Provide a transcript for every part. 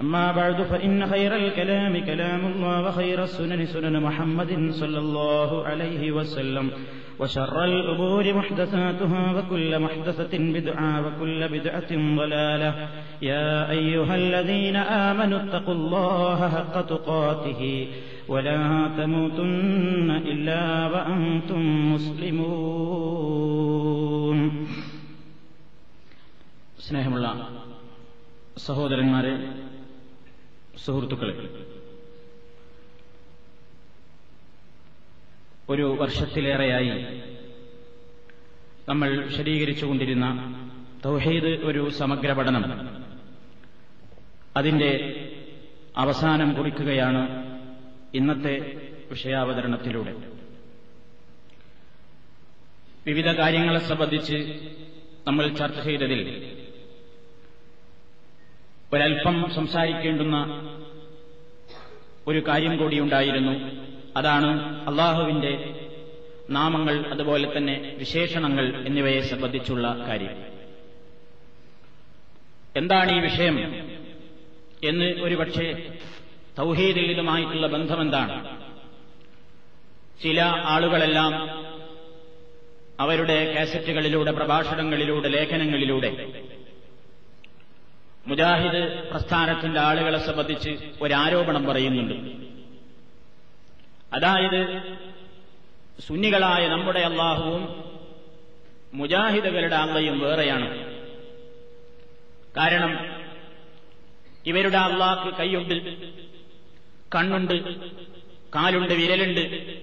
أما بعد فإن خير الكلام كلام الله وخير السنن سنن محمد صلى الله عليه وسلم وشر الأمور محدثاتها وكل محدثة بدعة وكل بدعة ضلالة يا أيها الذين آمنوا اتقوا الله حق تقاته ولا تموتن إلا وأنتم مسلمون സ്നേഹമുള്ള സഹോദരന്മാരെ സുഹൃത്തുക്കളെ ഒരു വർഷത്തിലേറെയായി നമ്മൾ വിശദീകരിച്ചുകൊണ്ടിരുന്ന തൗഹീദ് ഒരു സമഗ്ര പഠനം. അതിന്റെ അവസാനം കുറിക്കുകയാണ് ഇന്നത്തെ വിഷയാവതരണത്തിലൂടെ. വിവിധ കാര്യങ്ങളെ സംബന്ധിച്ച് നമ്മൾ ചർച്ച ചെയ്തതിൽ ഒരൽപ്പം സംസാരിക്കേണ്ടുന്ന ഒരു കാര്യം കൂടിയുണ്ടായിരുന്നു അതാണ് അള്ളാഹുവിന്റെ നാമങ്ങൾ അതുപോലെ തന്നെ വിശേഷണങ്ങൾ എന്നിവയെ സംബന്ധിച്ചുള്ള കാര്യം. എന്താണ് ഈ വിഷയം? എന്ന് ഒരുപക്ഷെ തൗഹീദിൽ ഇതുമായിട്ടുള്ള ബന്ധമെന്താണ്? ചില ആളുകളെല്ലാം അവരുടെ കാസറ്റുകളിലൂടെ പ്രഭാഷണങ്ങളിലൂടെ ലേഖനങ്ങളിലൂടെ മുജാഹിദ് പ്രസ്ഥാനത്തിന്റെ ആളുകളെ സംബന്ധിച്ച് ഒരു ആരോപണം പറയുന്നുണ്ട്. അതായത് സുന്നികളായ നമ്മുടെ അള്ളാഹുവും മുജാഹിദുകളുടെ അള്ളയും വേറെയാണ്. കാരണം ഇവരുടെ അള്ളാഹ് കൈയുണ്ട് കണ്ണുണ്ട് കാലുണ്ട് വിരലുണ്ട്.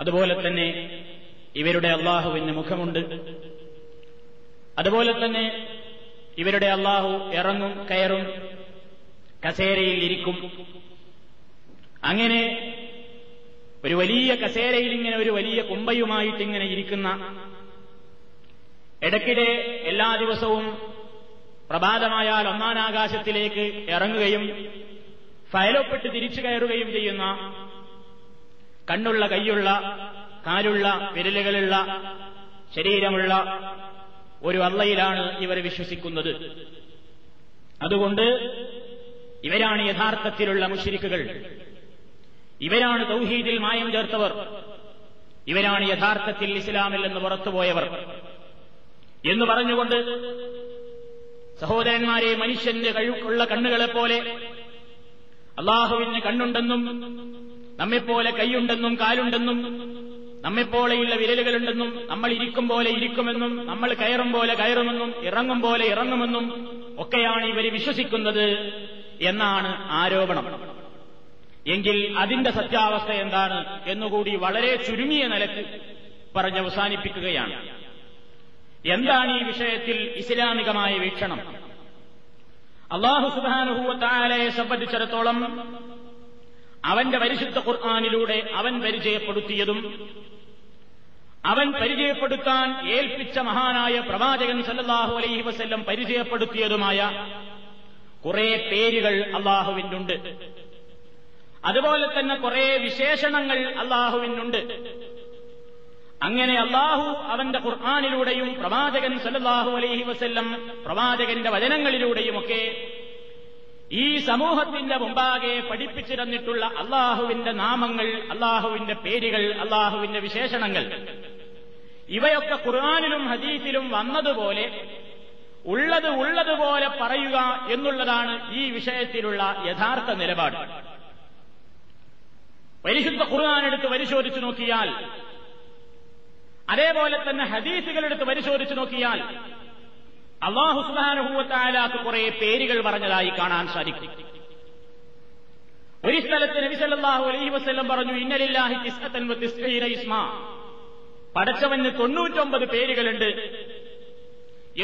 അതുപോലെ തന്നെ ഇവരുടെ അള്ളാഹുവിന് മുഖമുണ്ട്. അതുപോലെ തന്നെ ഇവരുടെ അള്ളാഹു ഇറങ്ങും കയറും കസേരയിൽ ഇരിക്കും. അങ്ങനെ ഒരു വലിയ കസേരയിൽ ഇങ്ങനെ ഒരു വലിയ കുമ്പയുമായിട്ട് ഇങ്ങനെ ഇരിക്കുന്ന ഇടയ്ക്കിടെ എല്ലാ ദിവസവും പ്രഭാതമായാൽ ഒന്നാനാകാശത്തിലേക്ക് ഇറങ്ങുകയും ഫയലൊപ്പിട്ട് തിരിച്ചു കയറുകയും ചെയ്യുന്ന കണ്ണുള്ള കൈയുള്ള കാലുള്ള വിരലുകളുള്ള ശരീരമുള്ള ഒരു അള്ളയിലാണ് ഇവർ വിശ്വസിക്കുന്നത്. അതുകൊണ്ട് ഇവരാണ് യഥാർത്ഥത്തിലുള്ള മുഷിരിക്കുകൾ ഇവരാണ് തൗഹീദിൽ മായം ചേർത്തവർ. ഇവരാണ് യഥാർത്ഥത്തിൽ ഇസ്ലാമിൽ നിന്ന് പുറത്തുപോയവർ. എന്ന് പറഞ്ഞുകൊണ്ട് സഹോദരന്മാരെ മനുഷ്യന്റെ കഴിവുള്ള കണ്ണുകളെപ്പോലെ അള്ളാഹുവിന് കണ്ണുണ്ടെന്നും നമ്മെപ്പോലെ കൈയുണ്ടെന്നും കാലുണ്ടെന്നും നമ്മെപ്പോലെയുള്ള വിരലുകളുണ്ടെന്നും നമ്മൾ ഇരിക്കും പോലെ ഇരിക്കുമെന്നും നമ്മൾ കയറും പോലെ കയറുമെന്നും ഇറങ്ങും പോലെ ഇറങ്ങുമെന്നും ഒക്കെയാണ് ഇവർ വിശ്വസിക്കുന്നത് എന്നാണ് ആരോപണം. എങ്കിൽ അതിന്റെ സത്യാവസ്ഥ എന്താണ് എന്നുകൂടി വളരെ ചുരുങ്ങിയ നിലയ്ക്ക് പറഞ്ഞവസാനിപ്പിക്കുകയാണ് എന്താണ് ഈ വിഷയത്തിൽ ഇസ്ലാമികമായ വീക്ഷണം? അള്ളാഹു സുബാനുഭൂവത്താലയെ സംബന്ധിച്ചിടത്തോളം അവന്റെ പരിശുദ്ധ ഖുർആാനിലൂടെ അവൻ പരിചയപ്പെടുത്തിയതും അവൻ പരിചയപ്പെടുത്താൻ ഏൽപ്പിച്ച മഹാനായ പ്രവാചകൻ സല്ലാഹു അലൈഹി വസ്ല്ലം പരിചയപ്പെടുത്തിയതുമായ കുറെ പേരുകൾ അള്ളാഹുവിനുണ്ട്. അതുപോലെ തന്നെ കുറെ വിശേഷണങ്ങൾ അള്ളാഹുവിനുണ്ട്. അങ്ങനെ അള്ളാഹു അവന്റെ ഖുർആാനിലൂടെയും പ്രവാചകൻ സല്ലാഹു അലൈഹി വസ്ല്ലം പ്രവാചകന്റെ വചനങ്ങളിലൂടെയുമൊക്കെ ഈ സമൂഹത്തിന്റെ മുമ്പാകെ പഠിപ്പിച്ചു തന്നിട്ടുള്ള അള്ളാഹുവിന്റെ നാമങ്ങൾ അള്ളാഹുവിന്റെ പേരുകൾ അള്ളാഹുവിന്റെ വിശേഷണങ്ങൾ. ഇവയൊക്കെ ഖുർആാനിലും ഹദീസിലും വന്നതുപോലെ ഉള്ളത് ഉള്ളതുപോലെ പറയുക എന്നുള്ളതാണ് ഈ വിഷയത്തിലുള്ള യഥാർത്ഥ നിലപാട്. പരിശുദ്ധ ഖുർആൻ എടുത്ത് പരിശോധിച്ചു നോക്കിയാൽ അതേപോലെ തന്നെ ഹദീസുകൾ എടുത്ത് പരിശോധിച്ചു നോക്കിയാൽ അള്ളാഹു കുറെ പേരുകൾ പറഞ്ഞതായി കാണാൻ സാധിക്കും. ഒരു സ്ഥലത്ത് നബി സല്ലല്ലാഹു അലൈഹി വസല്ലം പറഞ്ഞു പടച്ചവന് തൊണ്ണൂറ്റൊമ്പത് പേരുകളുണ്ട്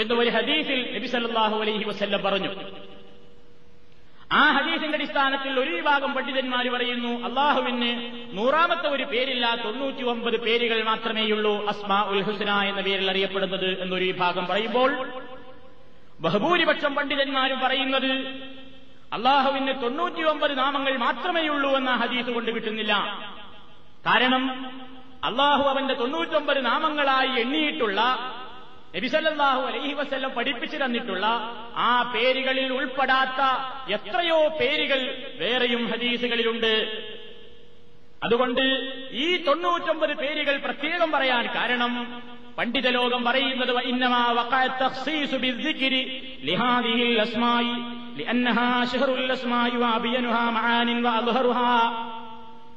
എന്ന് ഒരു ഹദീസിൽ നബി സല്ലല്ലാഹു അലൈഹി വസ്ല്ലം പറഞ്ഞു. ആ ഹദീസിന്റെ അടിസ്ഥാനത്തിൽ ഒരു വിഭാഗം പണ്ഡിതന്മാർ പറയുന്നു അള്ളാഹുവിന് നൂറാമത്തെ ഒരു പേരില്ല തൊണ്ണൂറ്റി ഒമ്പത് പേരുകൾ മാത്രമേയുള്ളൂ അസ്മാ ഉൽ ഹുസന എന്ന പേരിൽ അറിയപ്പെടുന്നത് എന്നൊരു വിഭാഗം പറയുമ്പോൾ ബഹുഭൂരിപക്ഷം പണ്ഡിതന്മാരും പറയുന്നത് അള്ളാഹുവിന് തൊണ്ണൂറ്റിയൊമ്പത് നാമങ്ങൾ മാത്രമേയുള്ളൂ എന്ന ഹദീസ് കൊണ്ട് കിട്ടുന്നില്ല. കാരണം അള്ളാഹു അവന്റെ തൊണ്ണൂറ്റൊമ്പത് നാമങ്ങളായി എണ്ണിയിട്ടുള്ള നബിസല്ലാഹു അലൈഹി വസ്ല്ലം പഠിപ്പിച്ചു തന്നിട്ടുള്ള ആ പേരുകളിൽ ഉൾപ്പെടാത്ത എത്രയോ പേരുകൾ വേറെയും ഹദീസുകളിലുണ്ട്. അതുകൊണ്ട് ഈ തൊണ്ണൂറ്റൊമ്പത് പേരുകൾ പ്രത്യേകം പറയാൻ കാരണം പണ്ഡിത ലോകം പറയുന്നത്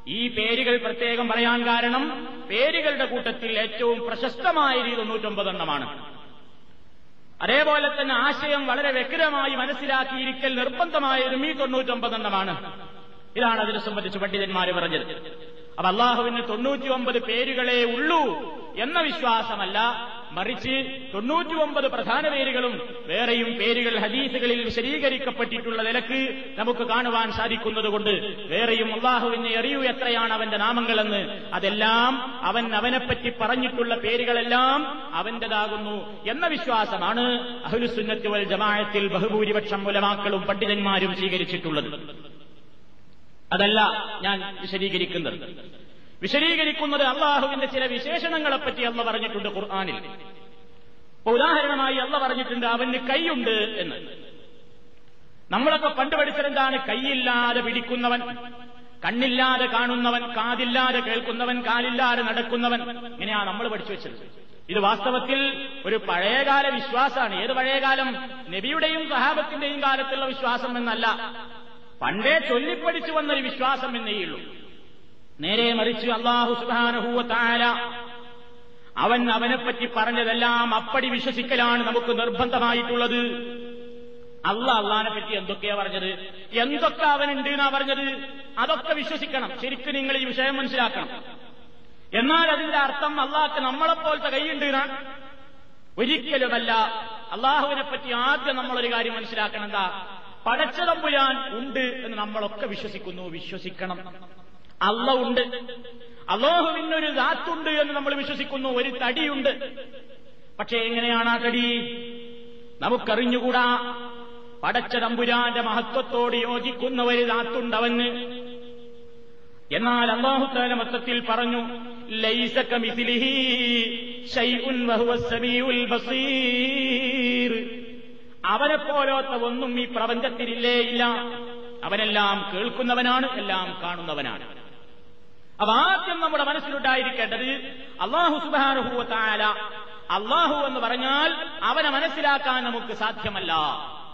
ഈ പേരുകൾ പ്രത്യേകം പറയാൻ കാരണം പേരുകളുടെ കൂട്ടത്തിൽ ഏറ്റവും പ്രശസ്തമായ രീതി തൊണ്ണൂറ്റൊമ്പതെണ്ണമാണ് അതേപോലെ തന്നെ ആശയം വളരെ വ്യക്തമായി മനസ്സിലാക്കിയിരിക്കൽ നിർബന്ധമായതും ഈ തൊണ്ണൂറ്റൊമ്പതെണ്ണമാണ്. ഇതാണ് അതിനെ സംബന്ധിച്ച് പണ്ഡിതന്മാർ പറഞ്ഞത്. അപ്പൊ അള്ളാഹുവിന് തൊണ്ണൂറ്റിയൊമ്പത് പേരുകളേ ഉള്ളൂ. എന്ന വിശ്വാസമല്ല. മറിച്ച് തൊണ്ണൂറ്റി ഒമ്പത് പ്രധാന പേരുകളും വേറെയും പേരുകൾ ഹദീസുകളിൽ വിശദീകരിക്കപ്പെട്ടിട്ടുള്ള നിലയ്ക്ക് നമുക്ക് കാണുവാൻ സാധിക്കുന്നതുകൊണ്ട് വേറെയും അള്ളാഹുവിനെ അറിയൂ എത്രയാണ് അവന്റെ നാമങ്ങളെന്ന്. അതെല്ലാം അവൻ അവനെപ്പറ്റി പറഞ്ഞിട്ടുള്ള പേരുകളെല്ലാം അവന്റേതാകുന്നു എന്ന വിശ്വാസമാണ് അഹുലുസുന്നത്തി വൽ ജമായത്തിൽ ബഹുഭൂരിപക്ഷം മുലമാക്കളും പണ്ഡിതന്മാരും സ്വീകരിച്ചിട്ടുള്ളത്. അതല്ല ഞാൻ വിശദീകരിക്കുന്നത്. വിശദീകരിക്കുന്നത് അള്ളാഹുവിന്റെ ചില വിശേഷണങ്ങളെപ്പറ്റി അള്ള പറഞ്ഞിട്ടുണ്ട് ഖുർആാനിൽ. ഇപ്പൊ ഉദാഹരണമായി അള്ള പറഞ്ഞിട്ടുണ്ട് അവന് കൈയുണ്ട് എന്ന്. നമ്മളൊക്കെ പണ്ട് പഠിച്ചതെന്താണ്? കൈയില്ലാതെ പിടിക്കുന്നവൻ കണ്ണില്ലാതെ കാണുന്നവൻ കാതില്ലാതെ കേൾക്കുന്നവൻ കാലില്ലാതെ നടക്കുന്നവൻ. ഇങ്ങനെയാണ് നമ്മൾ പഠിച്ചു വെച്ചത്. ഇത് വാസ്തവത്തിൽ ഒരു പഴയകാല വിശ്വാസമാണ്. ഏത് പഴയകാലം? നബിയുടെയും സഹാബത്തിന്റെയും കാലത്തുള്ള വിശ്വാസം എന്നല്ല. പണ്ടേ ചൊല്ലിപ്പടിച്ചു വന്നൊരു വിശ്വാസം എന്നേയുള്ളൂ നേരെ മറിച്ച് അള്ളാഹു സുധാനഹൂവത്തായ അവൻ അവനെപ്പറ്റി പറഞ്ഞതെല്ലാം അപ്പടി വിശ്വസിക്കലാണ് നമുക്ക് നിർബന്ധമായിട്ടുള്ളത്. അല്ല അള്ളഹാനെ പറ്റി എന്തൊക്കെയാ പറഞ്ഞത്? എന്തൊക്കെ അവനുണ്ട് എന്നാ പറഞ്ഞത്? അതൊക്കെ വിശ്വസിക്കണം. ശരിക്കും നിങ്ങൾ ഈ വിഷയം മനസ്സിലാക്കണം. എന്നാൽ അതിന്റെ അർത്ഥം അള്ളാഹ്ക്ക് നമ്മളെപ്പോലത്തെ കൈയുണ്ട് എന്നാണ് ഒരിക്കലുമല്ല. അള്ളാഹുവിനെ പറ്റി ആദ്യം നമ്മളൊരു കാര്യം മനസ്സിലാക്കണം എന്താ പടച്ചതമ്പുരാൻ ഉണ്ട് എന്ന് നമ്മളൊക്കെ വിശ്വസിക്കുന്നു. വിശ്വസിക്കണം. അല്ല ഉണ്ട്. അള്ളാഹുവിനൊരു ദാത്തുണ്ട് എന്ന് നമ്മൾ വിശ്വസിക്കുന്നു. ഒരു തടിയുണ്ട്. പക്ഷേ എങ്ങനെയാണ് ആ തടി? നമുക്കറിഞ്ഞുകൂടാ. പടച്ച തമ്പുരാന്റെ മഹത്വത്തോട് യോജിക്കുന്ന ഒരു ദാത്തുണ്ടവന് എന്നാൽ അള്ളാഹുത്താല മൊത്തത്തിൽ പറഞ്ഞു അവനെ പോലോത്ത ഒന്നും ഈ പ്രപഞ്ചത്തിലില്ലേ ഇല്ല. അവനെല്ലാം കേൾക്കുന്നവനാണ് എല്ലാം കാണുന്നവനാണ്. അപ്പൊ ആദ്യം നമ്മുടെ മനസ്സിലുണ്ടായിരിക്കേണ്ടത് അള്ളാഹു സുബാനുഭൂവത്തായ അള്ളാഹു എന്ന് പറഞ്ഞാൽ അവനെ മനസ്സിലാക്കാൻ നമുക്ക് സാധ്യമല്ല.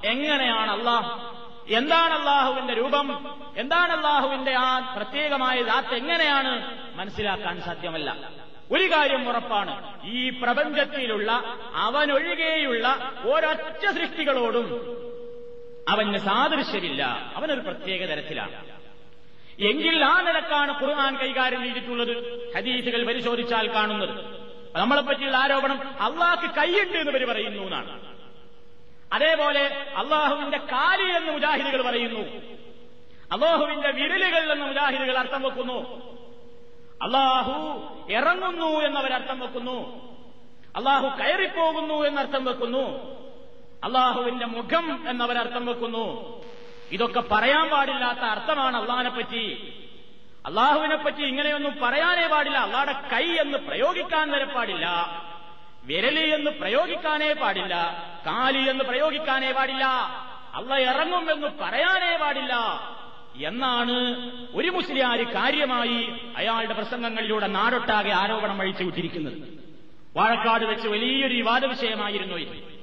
എങ്ങനെയാണ് അള്ളാഹു? എന്താണ് അള്ളാഹുവിന്റെ രൂപം? എന്താണ് അള്ളാഹുവിന്റെ ആ പ്രത്യേകമായ ദാത്ത്? എങ്ങനെയാണ് മനസ്സിലാക്കാൻ സാധ്യമല്ല. ഒരു കാര്യം ഉറപ്പാണ്. ഈ പ്രപഞ്ചത്തിലുള്ള അവനൊഴികെയുള്ള ഒരൊറ്റ സൃഷ്ടികളോടും അവന് സാദൃശ്യമില്ല. അവനൊരു പ്രത്യേക തരത്തിലാണ്. എങ്കിൽ ആ നിലക്കാണ് ഖുർആൻ കൈകാര്യം ചെയ്തിട്ടുള്ളത്. ഹദീസുകൾ പരിശോധിച്ചാൽ കാണുന്നത്. നമ്മളെ പറ്റിയുള്ള ആരോപണം അള്ളാഹ്ക്ക് കൈയുണ്ട് എന്ന് പറയുന്നു എന്നാണ്. അതേപോലെ അള്ളാഹുവിന്റെ കാൽ എന്ന് മുജാഹിദുകൾ പറയുന്നു. അള്ളാഹുവിന്റെ വിരലുകൾ എന്ന് മുജാഹിദുകൾ അർത്ഥം വെക്കുന്നു. അള്ളാഹു ഇറങ്ങുന്നു എന്നവരർത്ഥം വെക്കുന്നു. അള്ളാഹു കയറിപ്പോകുന്നു എന്നർത്ഥം വെക്കുന്നു. അള്ളാഹുവിന്റെ മുഖം എന്നവരർത്ഥം വെക്കുന്നു. ഇതൊക്കെ പറയാൻ പാടില്ലാത്ത അർത്ഥമാണ് അള്ളാഹിനെ പറ്റി. അള്ളാഹുവിനെ പറ്റി ഇങ്ങനെയൊന്നും പറയാനേ പാടില്ല. അള്ളാടെ കൈ എന്ന് പ്രയോഗിക്കാൻ വരെ പാടില്ല. വിരലി എന്ന് പ്രയോഗിക്കാനേ പാടില്ല. കാലി എന്ന് പ്രയോഗിക്കാനേ പാടില്ല. അള്ള ഇറങ്ങുമെന്ന് പറയാനേ പാടില്ല. എന്നാണ് ഒരു മുസ്ലിയാര് കാര്യമായി അയാളുടെ പ്രസംഗങ്ങളിലൂടെ നാടൊട്ടാകെ ആരോപണം അഴിച്ചു വിട്ടിരിക്കുന്നത് വാഴക്കാട് വെച്ച് വലിയൊരു വിവാദ വിഷയമായിരുന്നു ഇത്.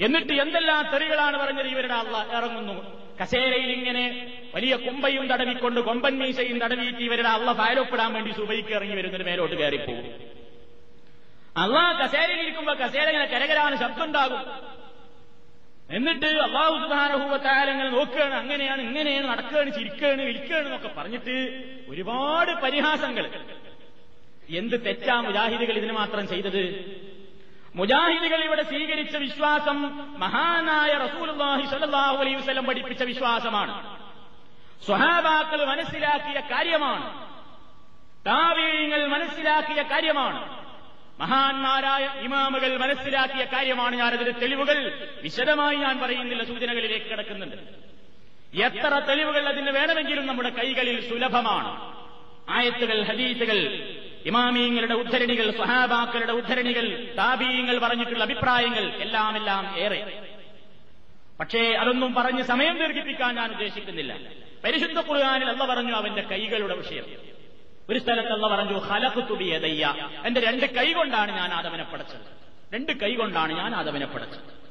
എന്നിട്ട് എന്തെല്ലാം തെറികളാണ് പറഞ്ഞത് ഇവരുടെ അള്ള ഇറങ്ങുന്നു. കസേരയിൽ ഇങ്ങനെ വലിയ കുമ്പയും തടവിക്കൊണ്ട് കൊമ്പൻ മീശയും തടവിയിട്ട് ഇവരുടെ അള്ള ഫയലൊപ്പിടാൻ വേണ്ടി സുബൈക്ക് ഇറങ്ങി വരുന്നതിന് മേലോട്ട് കയറിപ്പോകും. അള്ളാ കസേരയിൽ ഇരിക്കുമ്പോ കസേര ഇങ്ങനെ കരകരാണ് ശബ്ദം ഉണ്ടാകും എന്നിട്ട് അള്ളാഹു സുധാനഭൂവത്തായാലങ്ങൾ നോക്കുകയാണ് അങ്ങനെയാണ് ഇങ്ങനെയാണ് നടക്കുകയാണ് ചിരിക്കുകയാണ് വിൽക്കുകയാണ് എന്നൊക്കെ പറഞ്ഞിട്ട് ഒരുപാട് പരിഹാസങ്ങൾ. എന്ത് തെറ്റാ മുജാഹിദുകൾ ഇതിന് മാത്രം ചെയ്തത്? മുജാഹിദുകൾ ഇവിടെ സ്വീകരിച്ച വിശ്വാസം മഹാനായ റസൂലുള്ളാഹി സ്വല്ലല്ലാഹു അലൈഹി വസല്ലം പഠിപ്പിച്ച വിശ്വാസമാണ്. സ്വഹാബാക്കൾ മനസ്സിലാക്കിയ കാര്യമാണ്. താവീങ്ങൾ മനസ്സിലാക്കിയ കാര്യമാണ്. മഹാന്മാരായ ഇമാമുകൾ മനസ്സിലാക്കിയ കാര്യമാണ് ഞാനതിന്റെ തെളിവുകൾ വിശദമായി ഞാൻ പറയുന്നില്ല സൂചനകളിലേക്ക് കിടക്കുന്നുണ്ട്. എത്ര തെളിവുകൾ അതിന് വേണമെങ്കിലും നമ്മുടെ കൈകളിൽ സുലഭമാണ്. ആയത്തുകൾ ഹദീസുകൾ ഇമാമീങ്ങളുടെ ഉദ്ധരണികൾ സ്വഹാബാക്കളുടെ ഉദ്ധരണികൾ താബീയങ്ങൾ പറഞ്ഞിട്ടുള്ള അഭിപ്രായങ്ങൾ എല്ലാം എല്ലാം ഏറെ. പക്ഷേ അതൊന്നും പറഞ്ഞ് സമയം ദീർഘിപ്പിക്കാൻ ഞാൻ ഉദ്ദേശിക്കുന്നില്ല. പരിശുദ്ധ ഖുർആാനിൽ അല്ല പറഞ്ഞു അവന്റെ കൈകളുടെ വിഷയം. ഒരു സ്ഥലത്ത് അല്ല പറഞ്ഞു ഹലഫ് തുടിയതയ്യ എന്റെ രണ്ട് കൈ കൊണ്ടാണ് ഞാൻ ആദവനെ പടച്ചത്. രണ്ട് കൈ കൊണ്ടാണ് ഞാൻ ആദവനെ പടച്ചത്.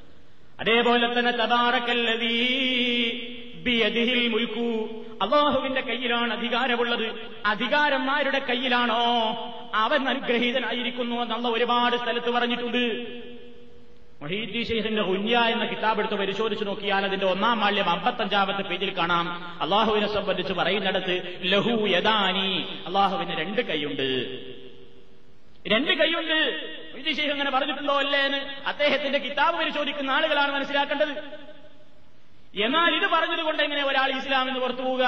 അതേപോലെ തന്നെ തബാറക്കല്ലതീ മുൽക്കു. അള്ളാഹുവിന്റെ കയ്യിലാണ് അധികാരമുള്ളത്. അധികാരം ആരുടെ കയ്യിലാണോ? അവൻ അനുഗ്രഹീതനായിരിക്കുന്നു എന്നുള്ള ഒരുപാട് സ്ഥലത്ത് പറഞ്ഞിട്ടുണ്ട്. മൊഹീദ്ദി ഷെയ്ഖിന്റെ ഹുന്യ എന്ന കിതാബ് എടുത്ത് പരിശോധിച്ച് നോക്കിയാൽ അതിന്റെ ഒന്നാം മാല്യം അമ്പത്തഞ്ചാമത്തെ പേജിൽ കാണാം. അള്ളാഹുവിനെ സംബന്ധിച്ച് പറയുന്നിടത്ത് ലഹു യദാനി. അള്ളാഹുവിന് രണ്ട് കൈയുണ്ട്. രണ്ട് കൈയുണ്ട്. മൊഹീദ്ദി ഷെയ്ഖ് അങ്ങനെ പറഞ്ഞിട്ടുണ്ടോ അല്ലേ എന്ന് അദ്ദേഹത്തിന്റെ കിതാബ് പരിശോധിക്കുന്ന ആളുകളാണ് മനസ്സിലാക്കേണ്ടത്. എന്നാൽ ഇത് പറഞ്ഞതുകൊണ്ട് എങ്ങനെ ഒരാൾ ഇസ്ലാം എന്ന് പുറത്തു പോവുക?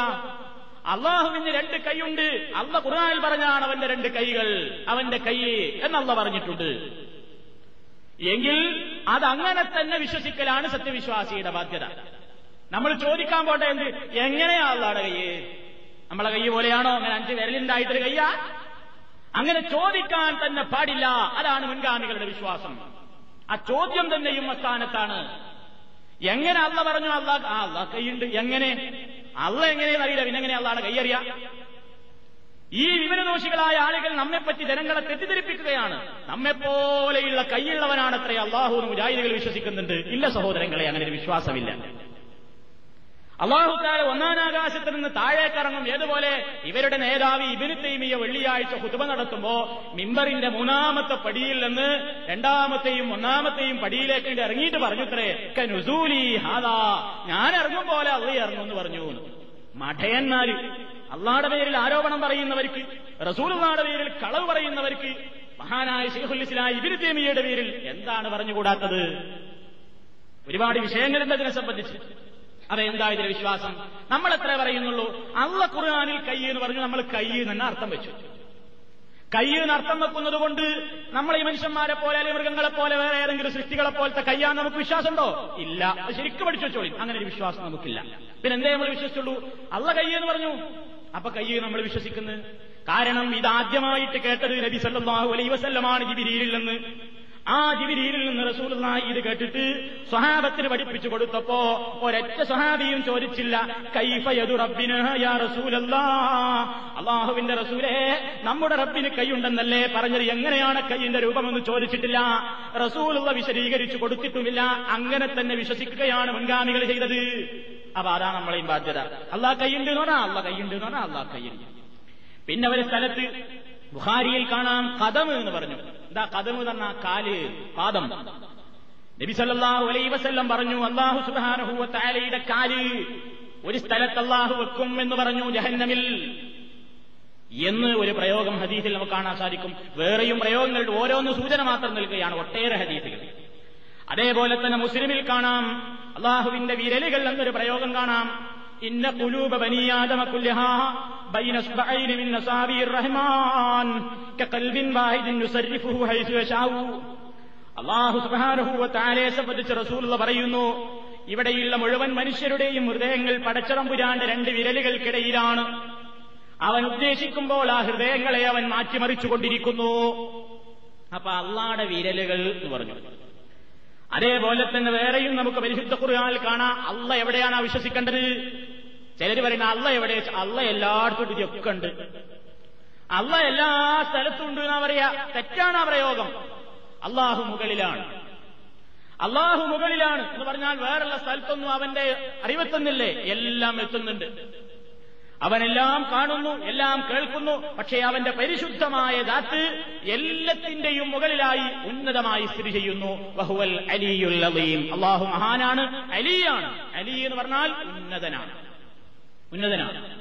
അള്ളാഹുവിന് രണ്ട് കൈയുണ്ട്. അള്ള ഖുർആനിൽ പറഞ്ഞാണ് അവന്റെ രണ്ട് കൈകൾ. അവന്റെ കൈ എന്നല്ല പറഞ്ഞിട്ടുണ്ട്. എങ്കിൽ അതങ്ങനെ തന്നെ വിശ്വസിക്കലാണ് സത്യവിശ്വാസിയുടെ ബാധ്യത. നമ്മൾ ചോദിക്കാൻ പോട്ടെ എന്ത്? എങ്ങനെയാ അള്ളാടെ കൈ നമ്മളെ കൈ പോലെയാണോ? അങ്ങനെ അഞ്ച് വിരലുണ്ടായിട്ടൊരു കയ്യാ അങ്ങനെ ചോദിക്കാൻ തന്നെ പാടില്ല. അതാണ് മുൻഗാമികളുടെ വിശ്വാസം. ആ ചോദ്യം തന്നെയും അസ്ഥാനത്താണ് എങ്ങനെ അല്ല പറഞ്ഞു? അല്ല ആ അല്ല കൈയുണ്ട്. എങ്ങനെ? അള്ള എങ്ങനെയെന്ന് അറിയില്ല. പിന്നെ എങ്ങനെ അള്ളാണ് കൈയറിയാം ഈ വിവരദോഷികളായ ആളുകൾ നമ്മെപ്പറ്റി ജനങ്ങളെ തെറ്റിദ്ധരിപ്പിക്കുകയാണ്. നമ്മെപ്പോലെയുള്ള കൈയുള്ളവനാണത്രേ അള്ളാഹു മുജാഹിദികൾ വിശ്വസിക്കുന്നുണ്ട്. ഇല്ല സഹോദരങ്ങളെ അങ്ങനെ ഒരു വിശ്വാസമില്ല. അള്ളാഹുക്കാല ഒന്നാനാകാശത്ത് നിന്ന് താഴേക്കിറങ്ങും ഏതുപോലെ ഇവരുടെ നേതാവ് ഇബിന് തൈമിയ വെള്ളിയാഴ്ച കുതുമ നടത്തുമ്പോ മിമ്പറിന്റെ മൂന്നാമത്തെ പടിയിൽ നിന്ന് രണ്ടാമത്തെയും ഒന്നാമത്തെയും പടിയിലേക്ക് ഇറങ്ങിയിട്ട് പറഞ്ഞുത്രേ കനുസൂലി ഹാദാ. ഞാൻ ഇറങ്ങും പോലെ അള്ളി ഇറങ്ങും എന്ന് പറഞ്ഞു. മഠയന്മാര് അള്ളാടെ പേരിൽ ആരോപണം പറയുന്നവർക്ക് റസൂലുള്ളാടെ പേരിൽ കളവ് പറയുന്നവർക്ക് മഹാനായ ഷെയ്ഖുൽ ഇസ്ലാം ഇബിന് തേമിയയുടെ പേരിൽ എന്താണ് പറഞ്ഞുകൂടാത്തത്? ഒരുപാട് വിഷയങ്ങളുണ്ട് അതിനെ സംബന്ധിച്ച്. അതെന്താ ഇതിലെ വിശ്വാസം? നമ്മൾ എത്ര പറയുന്നുള്ളൂ? അള്ള ഖുർആാനിൽ കൈ എന്ന് പറഞ്ഞു നമ്മൾ കൈ തന്നെ അർത്ഥം വെച്ചു. കൈ എന്ന് അർത്ഥം വെക്കുന്നത് കൊണ്ട് നമ്മൾ ഈ മനുഷ്യന്മാരെ പോലെ അല്ലെങ്കിൽ മൃഗങ്ങളെ പോലെ വേറെ ഏതെങ്കിലും സൃഷ്ടികളെ പോലത്തെ കയ്യാൻ നമുക്ക് വിശ്വാസമുണ്ടോ? ഇല്ല. അത് ശരിക്കും പഠിച്ചു വെച്ചോളി. അങ്ങനെ ഒരു വിശ്വാസം നമുക്കില്ല. പിന്നെ എന്തേ നമ്മൾ വിശ്വസിച്ചുള്ളൂ? അള്ള കൈ എന്ന് പറഞ്ഞു. അപ്പൊ കൈ നമ്മൾ വിശ്വസിക്കുന്നത് കാരണം ഇതാദ്യമായിട്ട് കേട്ടത് നബി സല്ലല്ലാഹു അലൈഹി വസല്ലമാണ് ജിബിരിയിൽ നിന്ന്. ആ ജിബിരിയിൽ നിന്ന് റസൂലുള്ള ഇത് കേട്ടിട്ട് സ്വഹാബത്തിന് പഠിപ്പിച്ചു കൊടുത്തപ്പോ ഒരൊറ്റ സ്വഹാബിയും ചോദിച്ചില്ല കൈഫയതു റബ്ബിന് യാ അള്ളാഹുവിന്റെ റസൂലേ നമ്മുടെ റബ്ബിന് കൈയുണ്ടെന്നല്ലേ പറഞ്ഞത്? എങ്ങനെയാണ് കൈയിന്റെ രൂപമെന്ന് ചോദിച്ചിട്ടില്ല. റസൂലുള്ള വിശദീകരിച്ചു കൊടുത്തിട്ടുമില്ല. അങ്ങനെ തന്നെ വിശ്വസിക്കുകയാണ് മുൻഗാമികൾ ചെയ്തത്. അപ്പൊ അതാണ് നമ്മളെയും ബാധ്യത. അള്ളാഹ് കൈയുണ്ട് പറഞ്ഞാൽ അള്ളാഹ് കൈയുണ്ട് പറഞ്ഞാൽ അള്ളാഹ് കൈയുണ്ട്. പിന്നെ ഒരു സ്ഥലത്ത് ബുഹാരിയിൽ കാണാം കഥം എന്ന് പറഞ്ഞു. എന്താ കഥം തന്ന കാൽ പാദം. നബിസല്ലാഹു അലൈഹി വസല്ലം പറഞ്ഞു അള്ളാഹു സുബ്ഹാനഹു താലയുടെ കാൽ ഒരു സ്ഥലത്ത് അള്ളാഹു വെക്കും എന്ന് പറഞ്ഞു ജഹന്നമിൽ. എന്ന് ഒരു പ്രയോഗം ഹദീസിൽ നമുക്ക് കാണാൻ സാധിക്കും. വേറെയും പ്രയോഗങ്ങളുടെ ഓരോന്ന് സൂചന മാത്രം നൽകുകയാണ് ഒട്ടേറെ ഹദീസുകൾ. അതേപോലെ തന്നെ മുസ്ലിമിൽ കാണാം അള്ളാഹുവിന്റെ വിരലുകൾ എന്നൊരു പ്രയോഗം കാണാം. ഇന്ന കുലൂബ ബനിയാദമ കുല്യഹ റഹ്മാൻ കഖൽബിൻ വാഹിദിൻ അള്ളാഹു സുബ്ഹാനഹു റസൂലുള്ള പറയുന്നു ഇവിടെയുള്ള മുഴുവൻ മനുഷ്യരുടെയും ഹൃദയങ്ങൾ പടച്ചറമ്പുരാന്റെ രണ്ട് വിരലുകൾക്കിടയിലാണ്. അവൻ ഉദ്ദേശിക്കുമ്പോൾ ആ ഹൃദയങ്ങളെ അവൻ മാറ്റിമറിച്ചുകൊണ്ടിരിക്കുന്നു. അപ്പൊ അള്ളാടെ വിരലുകൾ എന്ന് പറഞ്ഞു. അതേപോലെ തന്നെ വേറെയും നമുക്ക് പരിശുദ്ധ ഖുർആനിൽ കാണാം. അല്ല എവിടെയാണ് വിശ്വസിക്കേണ്ടത്? ചിലർ പറയുന്ന അല്ല എവിടെ? അല്ല എല്ലായിടത്തും ഒക്കെ ഉണ്ട്. അല്ല എല്ലാ സ്ഥലത്തും ഉണ്ട് എന്നാ പറയാ. തെറ്റാണ് ആ പ്രയോഗം. അള്ളാഹു മുകളിലാണ്. അള്ളാഹു മുകളിലാണ് എന്ന് പറഞ്ഞാൽ വേറുള്ള സ്ഥലത്തൊന്നും അവന്റെ അറിവെത്തുന്നില്ലേ? എല്ലാം എത്തുന്നുണ്ട്. അവനെല്ലാം കാണുന്നു എല്ലാം കേൾക്കുന്നു. പക്ഷേ അവന്റെ പരിശുദ്ധമായ ദാത്ത് എല്ലാത്തിന്റെയും മുകളിലായി ഉന്നതമായി സ്ഥിതി ചെയ്യുന്നു. ബഹുവൽ അലിയുൽ അലീം. അള്ളാഹു മഹാനാണ്. അലിയാണ്. അലി എന്ന് പറഞ്ഞാൽ ഉന്നതനാണ്. ഉന്നതനാണ്.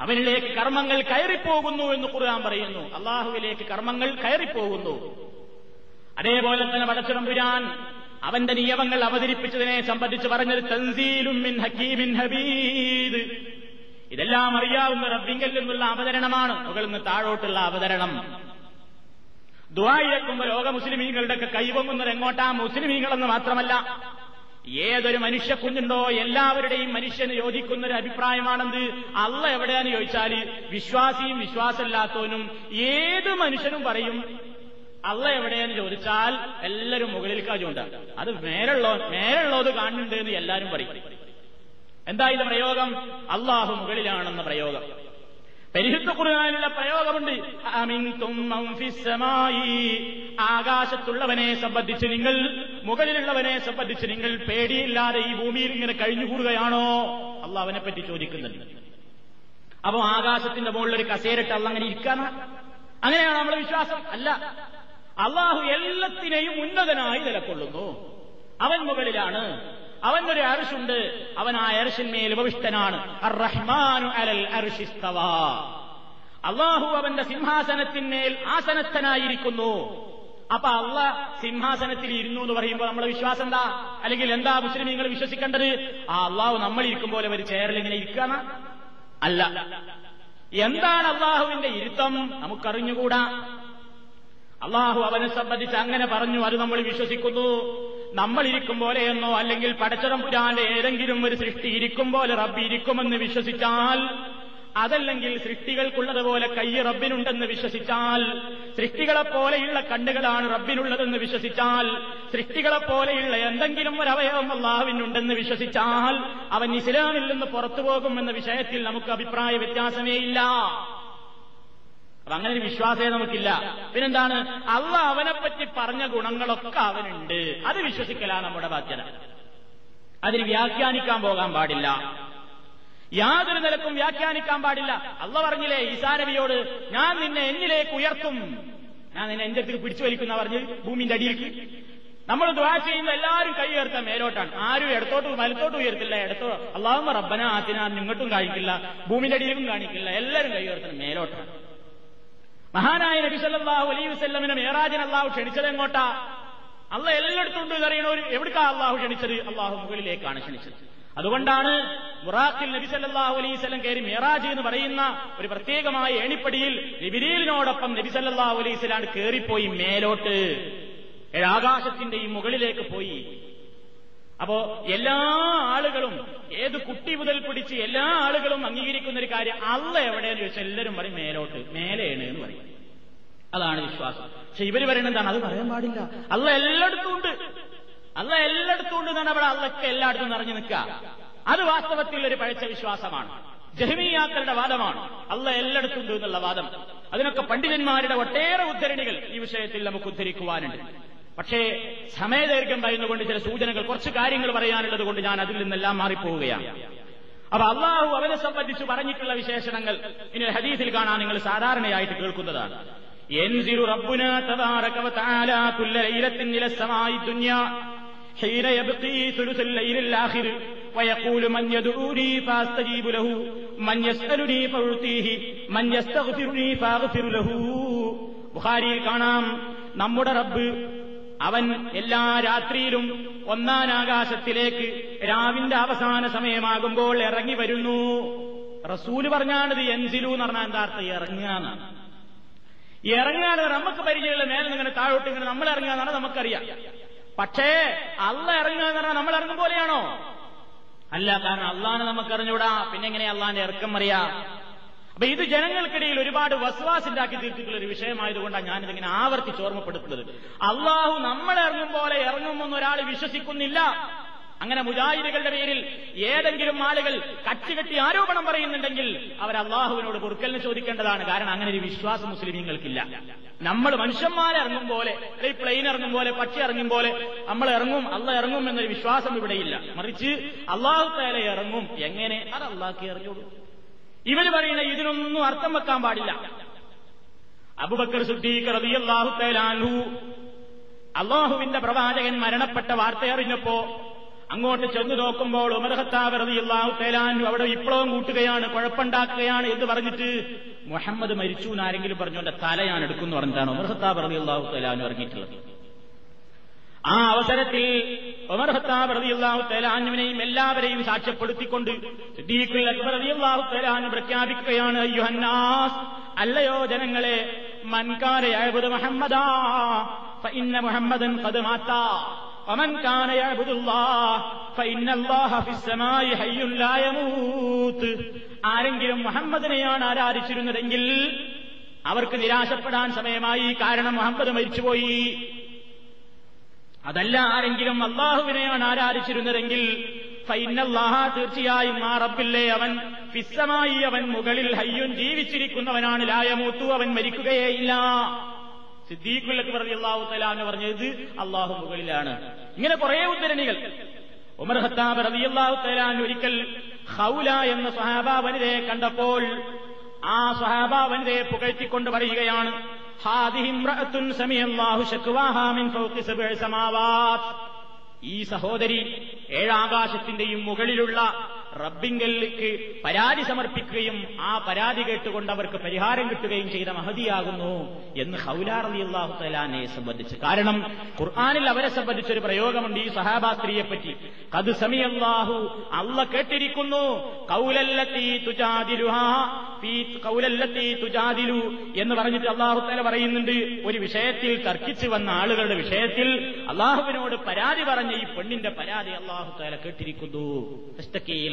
അവനിലേക്ക് കർമ്മങ്ങൾ കയറിപ്പോകുന്നു എന്ന് ഖുർആൻ പറയുന്നു. അള്ളാഹുവിലേക്ക് കർമ്മങ്ങൾ കയറിപ്പോകുന്നു. അതേപോലെ തന്നെ പടച്ചിടമ്പുരാൻ അവന്റെ നിയമങ്ങൾ അവതരിപ്പിച്ചതിനെ സംബന്ധിച്ച് പറഞ്ഞത് തൻസീലും ഹബീദ്. ഇതെല്ലാം അറിയാവുന്ന റബ്ബിങ്കൽ നിന്നുള്ള അവതരണമാണ്. മുകളിൽ നിന്ന് താഴോട്ടുള്ള അവതരണം. ദുബായിലെക്കുമ്പോൾ ലോക മുസ്ലിമീങ്ങളുടെ ഒക്കെ കൈവങ്ങുന്നത് എങ്ങോട്ടാ? മുസ്ലിമീങ്ങളെന്ന് മാത്രമല്ല. ഏതൊരു മനുഷ്യ കുഞ്ഞുണ്ടോ എല്ലാവരുടെയും മനുഷ്യന് യോജിക്കുന്ന ഒരു അഭിപ്രായമാണെന്ത്? അള്ള എവിടെയാന്ന് ചോദിച്ചാൽ വിശ്വാസിയും വിശ്വാസമില്ലാത്തവനും ഏത് മനുഷ്യനും പറയും അള്ള എവിടെയാന്ന് ചോദിച്ചാൽ എല്ലാവരും മുകളിൽ ചൂണ്ട അത് മേലുള്ളോ മേലുള്ളത് കാണുന്നുണ്ട് എന്ന് എല്ലാവരും പറയും. എന്താ ഇത് പ്രയോഗം അള്ളാഹു മുകളിലാണെന്ന പ്രയോഗം. പരിശുദ്ധ ഖുർആാനുള്ള പ്രയോഗമുണ്ട്. ആകാശത്തുള്ളവനെ സംബന്ധിച്ച് നിങ്ങൾ മുകളിലുള്ളവനെ സംബന്ധിച്ച് നിങ്ങൾ പേടിയില്ലാതെ ഈ ഭൂമിയിൽ ഇങ്ങനെ കഴിഞ്ഞുകൂടുകയാണോ? അല്ല അവനെ പറ്റി ചോദിക്കുന്നുണ്ട്. അപ്പൊ ആകാശത്തിന്റെ മുകളിൽ ഒരു കസേരട്ട് അള്ള അങ്ങനെ ഇരിക്കാന അങ്ങനെയാണ് നമ്മുടെ വിശ്വാസം? അല്ല. അള്ളാഹു എല്ലാത്തിനെയും ഉന്നതനായി നിലക്കൊള്ളുന്നു. അവൻ മുകളിലാണ്. അവനൊരു അർഷുണ്ട് അവൻ ആ അർഷിന്മേൽ ഉപവിഷ്ടനാണ്. അർ റഹ്മാനു അലൽ അള്ളാഹു അവന്റെ സിംഹാസനത്തിന്മേൽ ആസനസ്ഥനായിരിക്കുന്നു അപ്പൊ അള്ള സിംഹാസനത്തിൽ ഇരുന്നു എന്ന് പറയുമ്പോൾ നമ്മുടെ വിശ്വാസം എന്താ? അല്ലെങ്കിൽ എന്താ മുസ്ലിം നിങ്ങൾ വിശ്വസിക്കേണ്ടത്? ആ അള്ളാഹു നമ്മൾ ഇരിക്കും പോലെ ഒരു ചെയറിൽ ഇങ്ങനെ ഇരിക്കാന അല്ല. എന്താണ് അള്ളാഹുവിന്റെ ഇരുത്തം? നമുക്കറിഞ്ഞുകൂടാ. അള്ളാഹു അവനെ സംബന്ധിച്ച് അങ്ങനെ പറഞ്ഞു അത് നമ്മൾ വിശ്വസിക്കുന്നു. നമ്മൾ ഇരിക്കും പോലെയെന്നോ അല്ലെങ്കിൽ പടച്ചതമ്പുരാന്റെ ഏതെങ്കിലും ഒരു സൃഷ്ടി ഇരിക്കും പോലെ റബ്ബ് ഇരിക്കുമെന്ന് വിശ്വസിച്ചാൽ അതല്ലെങ്കിൽ സൃഷ്ടികൾക്കുള്ളതുപോലെ കൈ റബ്ബിനുണ്ടെന്ന് വിശ്വസിച്ചാൽ സൃഷ്ടികളെപ്പോലെയുള്ള കണ്ണുകളാണ് റബ്ബിനുള്ളതെന്ന് വിശ്വസിച്ചാൽ സൃഷ്ടികളെപ്പോലെയുള്ള എന്തെങ്കിലും ഒരു അവയവം അള്ളാഹുവിനുണ്ടെന്ന് വിശ്വസിച്ചാൽ അവൻ ഇസ്ലാമിൽ നിന്ന് പുറത്തു എന്ന വിഷയത്തിൽ നമുക്ക് അഭിപ്രായ വ്യത്യാസമേ ഇല്ല അപ്പൊ അങ്ങനെ ഒരു വിശ്വാസമേ നമുക്കില്ല. പിന്നെന്താണ്? അള്ള അവനെപ്പറ്റി പറഞ്ഞ ഗുണങ്ങളൊക്കെ അവനുണ്ട്. അത് വിശ്വസിക്കലാണ് നമ്മുടെ ബാധ്യത. അതിന് വ്യാഖ്യാനിക്കാൻ പോകാൻ പാടില്ല. യാതൊരു നിലക്കും വ്യാഖ്യാനിക്കാൻ പാടില്ല. അള്ള പറഞ്ഞില്ലേ ഈസാ നബിയോട് ഞാൻ നിന്നെ എന്നിലേക്ക് ഉയർത്തും. ഞാൻ നിന്നെ എന്റെ അടുത്ത് പിടിച്ചു വലിക്കുന്ന പറഞ്ഞ് ഭൂമിന്റെ അടിയിലേക്ക്. നമ്മൾ ദ്വാ ചെയ്യുന്ന എല്ലാവരും കൈ ഉയർത്താൻ മേലോട്ടാണ്. ആരും ഇടത്തോട്ട് വലത്തോട്ട് ഉയർത്തില്ല ഇടത്തോ അള്ളാഹും റബ്ബന ആത്തിന നിങ്ങോട്ടും കാണിക്കില്ല. ഭൂമിന്റെ അടിയിലും കാണിക്കില്ല. എല്ലാവരും കൈ ഉയർത്തണം മേലോട്ടാണ്. മഹാനായ നബി സല്ലല്ലാഹു അലൈഹി വസ്ല്ലമിനെ മേറാജിന് അള്ളാഹു ക്ഷണിച്ചത് എങ്ങോട്ടാ? അള്ള എല്ലായിടത്തും ഉണ്ട്. ഒരു എവിടേക്കാ അള്ളാഹു ക്ഷണിച്ചത്? അള്ളാഹു മുകളിലേക്കാണ് ക്ഷണിച്ചത്. അതുകൊണ്ടാണ് മുറാഖിൽ നബി സല്ലല്ലാഹു അലൈഹി സ്വലം കയറി മേറാജ് എന്ന് പറയുന്ന ഒരു പ്രത്യേകമായ ഏണിപ്പടിയിൽ നിബിരീലിനോടൊപ്പം നബി സല്ലല്ലാഹു അലൈഹി സ്വലാണ് കയറിപ്പോയി മേലോട്ട്. ഈ മുകളിലേക്ക് പോയി. അപ്പോ എല്ലാ ആളുകളും ഏത് കുട്ടി മുതൽ പിടിച്ച് എല്ലാ ആളുകളും അംഗീകരിക്കുന്ന ഒരു കാര്യം അല്ല എവിടെയെന്ന് ചോദിച്ചാൽ എല്ലാവരും പറയും മേലോട്ട് മേലെയാണ് എന്ന് പറയും. അതാണ് വിശ്വാസം. പക്ഷെ ഇവർ പറയുന്നത് എന്താണ്? അത് പറയാൻ പാടില്ല. അള്ള എല്ലായിടത്തും ഉണ്ട്. അള്ള എല്ലായിടത്തും ഉണ്ട് എന്നാണ് അവിടെ അള്ളക്ക് എല്ലായിടത്തും നിറഞ്ഞു നിൽക്കുക. അത് വാസ്തവത്തിൽ ഒരു പഴച്ച വിശ്വാസമാണ്. ജഹ്മിയാക്കളുടെ വാദമാണ്. അല്ല എല്ലായിടത്തും ഉണ്ട് എന്നുള്ള വാദം. അതിനൊക്കെ പണ്ഡിതന്മാരുടെ ഒട്ടേറെ ഉദ്ധരണികൾ ഈ വിഷയത്തിൽ നമുക്ക് ഉദ്ധരിക്കുവാനുണ്ട്. പക്ഷേ സമയദൈർഘ്യം പറയുന്നതുകൊണ്ട് ചില സൂചനകൾ കുറച്ച് കാര്യങ്ങൾ പറയാനുള്ളത് കൊണ്ട് ഞാൻ അതിൽ നിന്നെല്ലാം മാറിപ്പോവുകയാണ് അപ്പൊ അള്ളാഹു അവനെ സംബന്ധിച്ച് പറഞ്ഞിട്ടുള്ള വിശേഷണങ്ങൾ ഇനി ഹദീസിൽ കാണാൻ നിങ്ങൾ സാധാരണയായിട്ട് കേൾക്കുന്നതാണ് ينزل ربنا تبارك وتعالى كل ليلة إلى السماء الدنيا حين يبقي ثلث الليل الآخر ويقول من يدعوني فاستجيب له من يسألني فأعطيه من يستغفرني فاغفر له ബുഖാരിയിൽ കാണാം നമ്മുടെ റബ്ബ് അവൻ എല്ലാ രാത്രിയിലും ഒന്നാം ആകാശത്തിലേക്ക് രാവിന്റെ അവസാന സമയമാകുമ്പോൾ ഇറങ്ങി വരുന്നു. റസൂൽ പറഞ്ഞാണിത് എൻസിലു എന്ന് പറഞ്ഞാൽ എന്താ അർത്ഥം? ഇറങ്ങാനാണ് ഇറങ്ങാൻ നമുക്ക് പരിചയമുള്ള മേലെ ഇങ്ങനെ താഴോട്ട് ഇങ്ങനെ നമ്മൾ ഇറങ്ങാന്നാണ് നമുക്കറിയാം. പക്ഷേ അല്ല ഇറങ്ങുക എന്ന് പറഞ്ഞാൽ നമ്മൾ ഇറങ്ങും പോലെയാണോ? അല്ല കാരണം അള്ളാഹാനെ നമുക്കറിഞ്ഞൂടാ പിന്നെ എങ്ങനെ അള്ളാന്റെ ഇറക്കം അറിയാം? അപ്പൊ ഇത് ജനങ്ങൾക്കിടയിൽ ഒരുപാട് വസ്വാസുണ്ടാക്കി തീർത്തിട്ടുള്ള ഒരു വിഷയമായതുകൊണ്ടാണ് ഞാനിതിങ്ങനെ ആവർത്തിച്ച് ഓർമ്മപ്പെടുത്തുന്നത്. അള്ളാഹു നമ്മൾ ഇറങ്ങും പോലെ ഇറങ്ങുമെന്ന് ഒരാൾ വിശ്വസിക്കുന്നില്ല. അങ്ങനെ മുജാഹിദുകളുടെ പേരിൽ ഏതെങ്കിലും ആളുകൾ കച്ചുകെട്ടി ആരോപണം പറയുന്നുണ്ടെങ്കിൽ അവർ അള്ളാഹുവിനോട് പൊറുക്കലിന് ചോദിക്കേണ്ടതാണ്. കാരണം അങ്ങനെ ഒരു വിശ്വാസം മുസ്ലിമീങ്ങൾക്കില്ല. നമ്മൾ മനുഷ്യന്മാരെ ഇറങ്ങും പോലെ അല്ലെങ്കിൽ പ്ലെയിൻ ഇറങ്ങും പോലെ പക്ഷി ഇറങ്ങും പോലെ നമ്മൾ ഇറങ്ങും അല്ല ഇറങ്ങും എന്നൊരു വിശ്വാസം ഇവിടെയില്ല മറിച്ച് അള്ളാഹു തേല ഇറങ്ങും. എങ്ങനെ? അത് അള്ളാഹ്ക്ക് ഇറങ്ങിയോളൂ ഇവർ പറയുന്ന ഇതിനൊന്നും അർത്ഥം വെക്കാൻ പാടില്ല. അബുബക്കർ സുദ്ദീഖ് റളിയല്ലാഹു തആല അൻഹു അള്ളാഹുവിന്റെ പ്രവാചകൻ മരണപ്പെട്ട വാർത്ത അറിഞ്ഞപ്പോ അങ്ങോട്ട് ചെന്നു നോക്കുമ്പോൾ ഉമർ ഖത്താബ് റളിയല്ലാഹു തേലാനു അവിടെ വിപ്ലവം കൂട്ടുകയാണ് കുഴപ്പമുണ്ടാക്കുകയാണ് എന്ന് പറഞ്ഞിട്ട് മുഹമ്മദ് മരിച്ചു എന്നാരെങ്കിലും പറഞ്ഞു എന്റെ തല ഞാൻ എടുക്കുന്നു പറഞ്ഞിട്ടാണ് ഉമർ ഖത്താബ് റളിയല്ലാഹു തആല അൻഹു ഇറങ്ങിയിട്ടുള്ളത്. ആ അവസരത്തിൽ ഉമർ ഖത്താബ് റളിയല്ലാഹു തആല അൻഹുവിനെയും എല്ലാവരെയും സാക്ഷ്യപ്പെടുത്തിക്കൊണ്ട് സിദ്ദീഖുൽ അക്ബർ റളിയല്ലാഹു തആല അൻഹു പ്രഖ്യാപിക്കുകയാണ് അയ്യുഹന്നാസ് അല്ലയോ ജനങ്ങളെ മൻകാര യഅബുദു മുഹമ്മദാ ഫഇന്ന മുഹമ്മദൻ ഖദ് മാതാ ومن كان يعبد الله فإن الله في السماء حي لا يموت ആരെങ്കിലും മുഹമ്മദിനെയാണ് ആരാധിച്ചിരുന്നതെങ്കിൽ അവർക്ക് നിരാശപ്പെടാൻ സമയമായി കാരണം മുഹമ്മദ് മരിച്ചുപോയി അതല്ല ആരെങ്കിലും അള്ളാഹുവിനെയാണ് ആരാധിച്ചിരുന്നതെങ്കിൽ ഫൈനല്ലാഹ തീർച്ചയായും ആ റബ്ബില്ലേ അവൻ ഫിസ്സമായി അവൻ മുകളിൽ ഹയ്യും ജീവിച്ചിരിക്കുന്നവനാണ് ലായമൂത്തു അവൻ മരിക്കുകയേയില്ല. സിദ്ദീഖുല്ലക്ക് പറഞ്ഞ അള്ളാഹു തലാന്ന് പറഞ്ഞത് അള്ളാഹു മുകളിലാണ്. ഇങ്ങനെ കുറെ ഉദ്ധരണികൾ. ഉമർ ഹത്താബ് റബി അള്ളാഹു തലാൻ ഒരിക്കൽ ഹൗല എന്ന സ്വഹാബ വനിതയെ കണ്ടപ്പോൾ ആ സ്വഹാബ വനിതയെ പുകഴ്ത്തിക്കൊണ്ട് പറയുകയാണ് ഈ സഹോദരി ഏഴാകാശത്തിന്റെയും മുകളിലുള്ള റബ്ബിങ്കലിലേക്ക് പരാതി സമർപ്പിക്കുകയും ആ പരാതി കേട്ടുകൊണ്ട് അവർക്ക് പരിഹാരം കിട്ടുകയും ചെയ്ത മഹതിയാകുന്നു എന്ന് ഹൗലാർ അലി അള്ളാഹു തലാനെ സംബന്ധിച്ച്. കാരണം ഖുർആാനിൽ അവരെ സംബന്ധിച്ചൊരു പ്രയോഗമുണ്ട് ഈ സഹാബാസ്ത്രീയെ പറ്റി. കത് സമിയാഹു കേട്ടിരിക്കുന്നു തുജാദിലുഹാ ഫീ കൗലല്ലത്തി തുജാദിലു എന്ന് പറഞ്ഞിട്ട് അള്ളാഹു തല പറയുന്നുണ്ട്. ഒരു വിഷയത്തിൽ തർക്കിച്ചു വന്ന ആളുകളുടെ വിഷയത്തിൽ അള്ളാഹുവിനോട് പരാതി പറഞ്ഞ ഈ പെണ്ണിന്റെ പരാതി അള്ളാഹു തല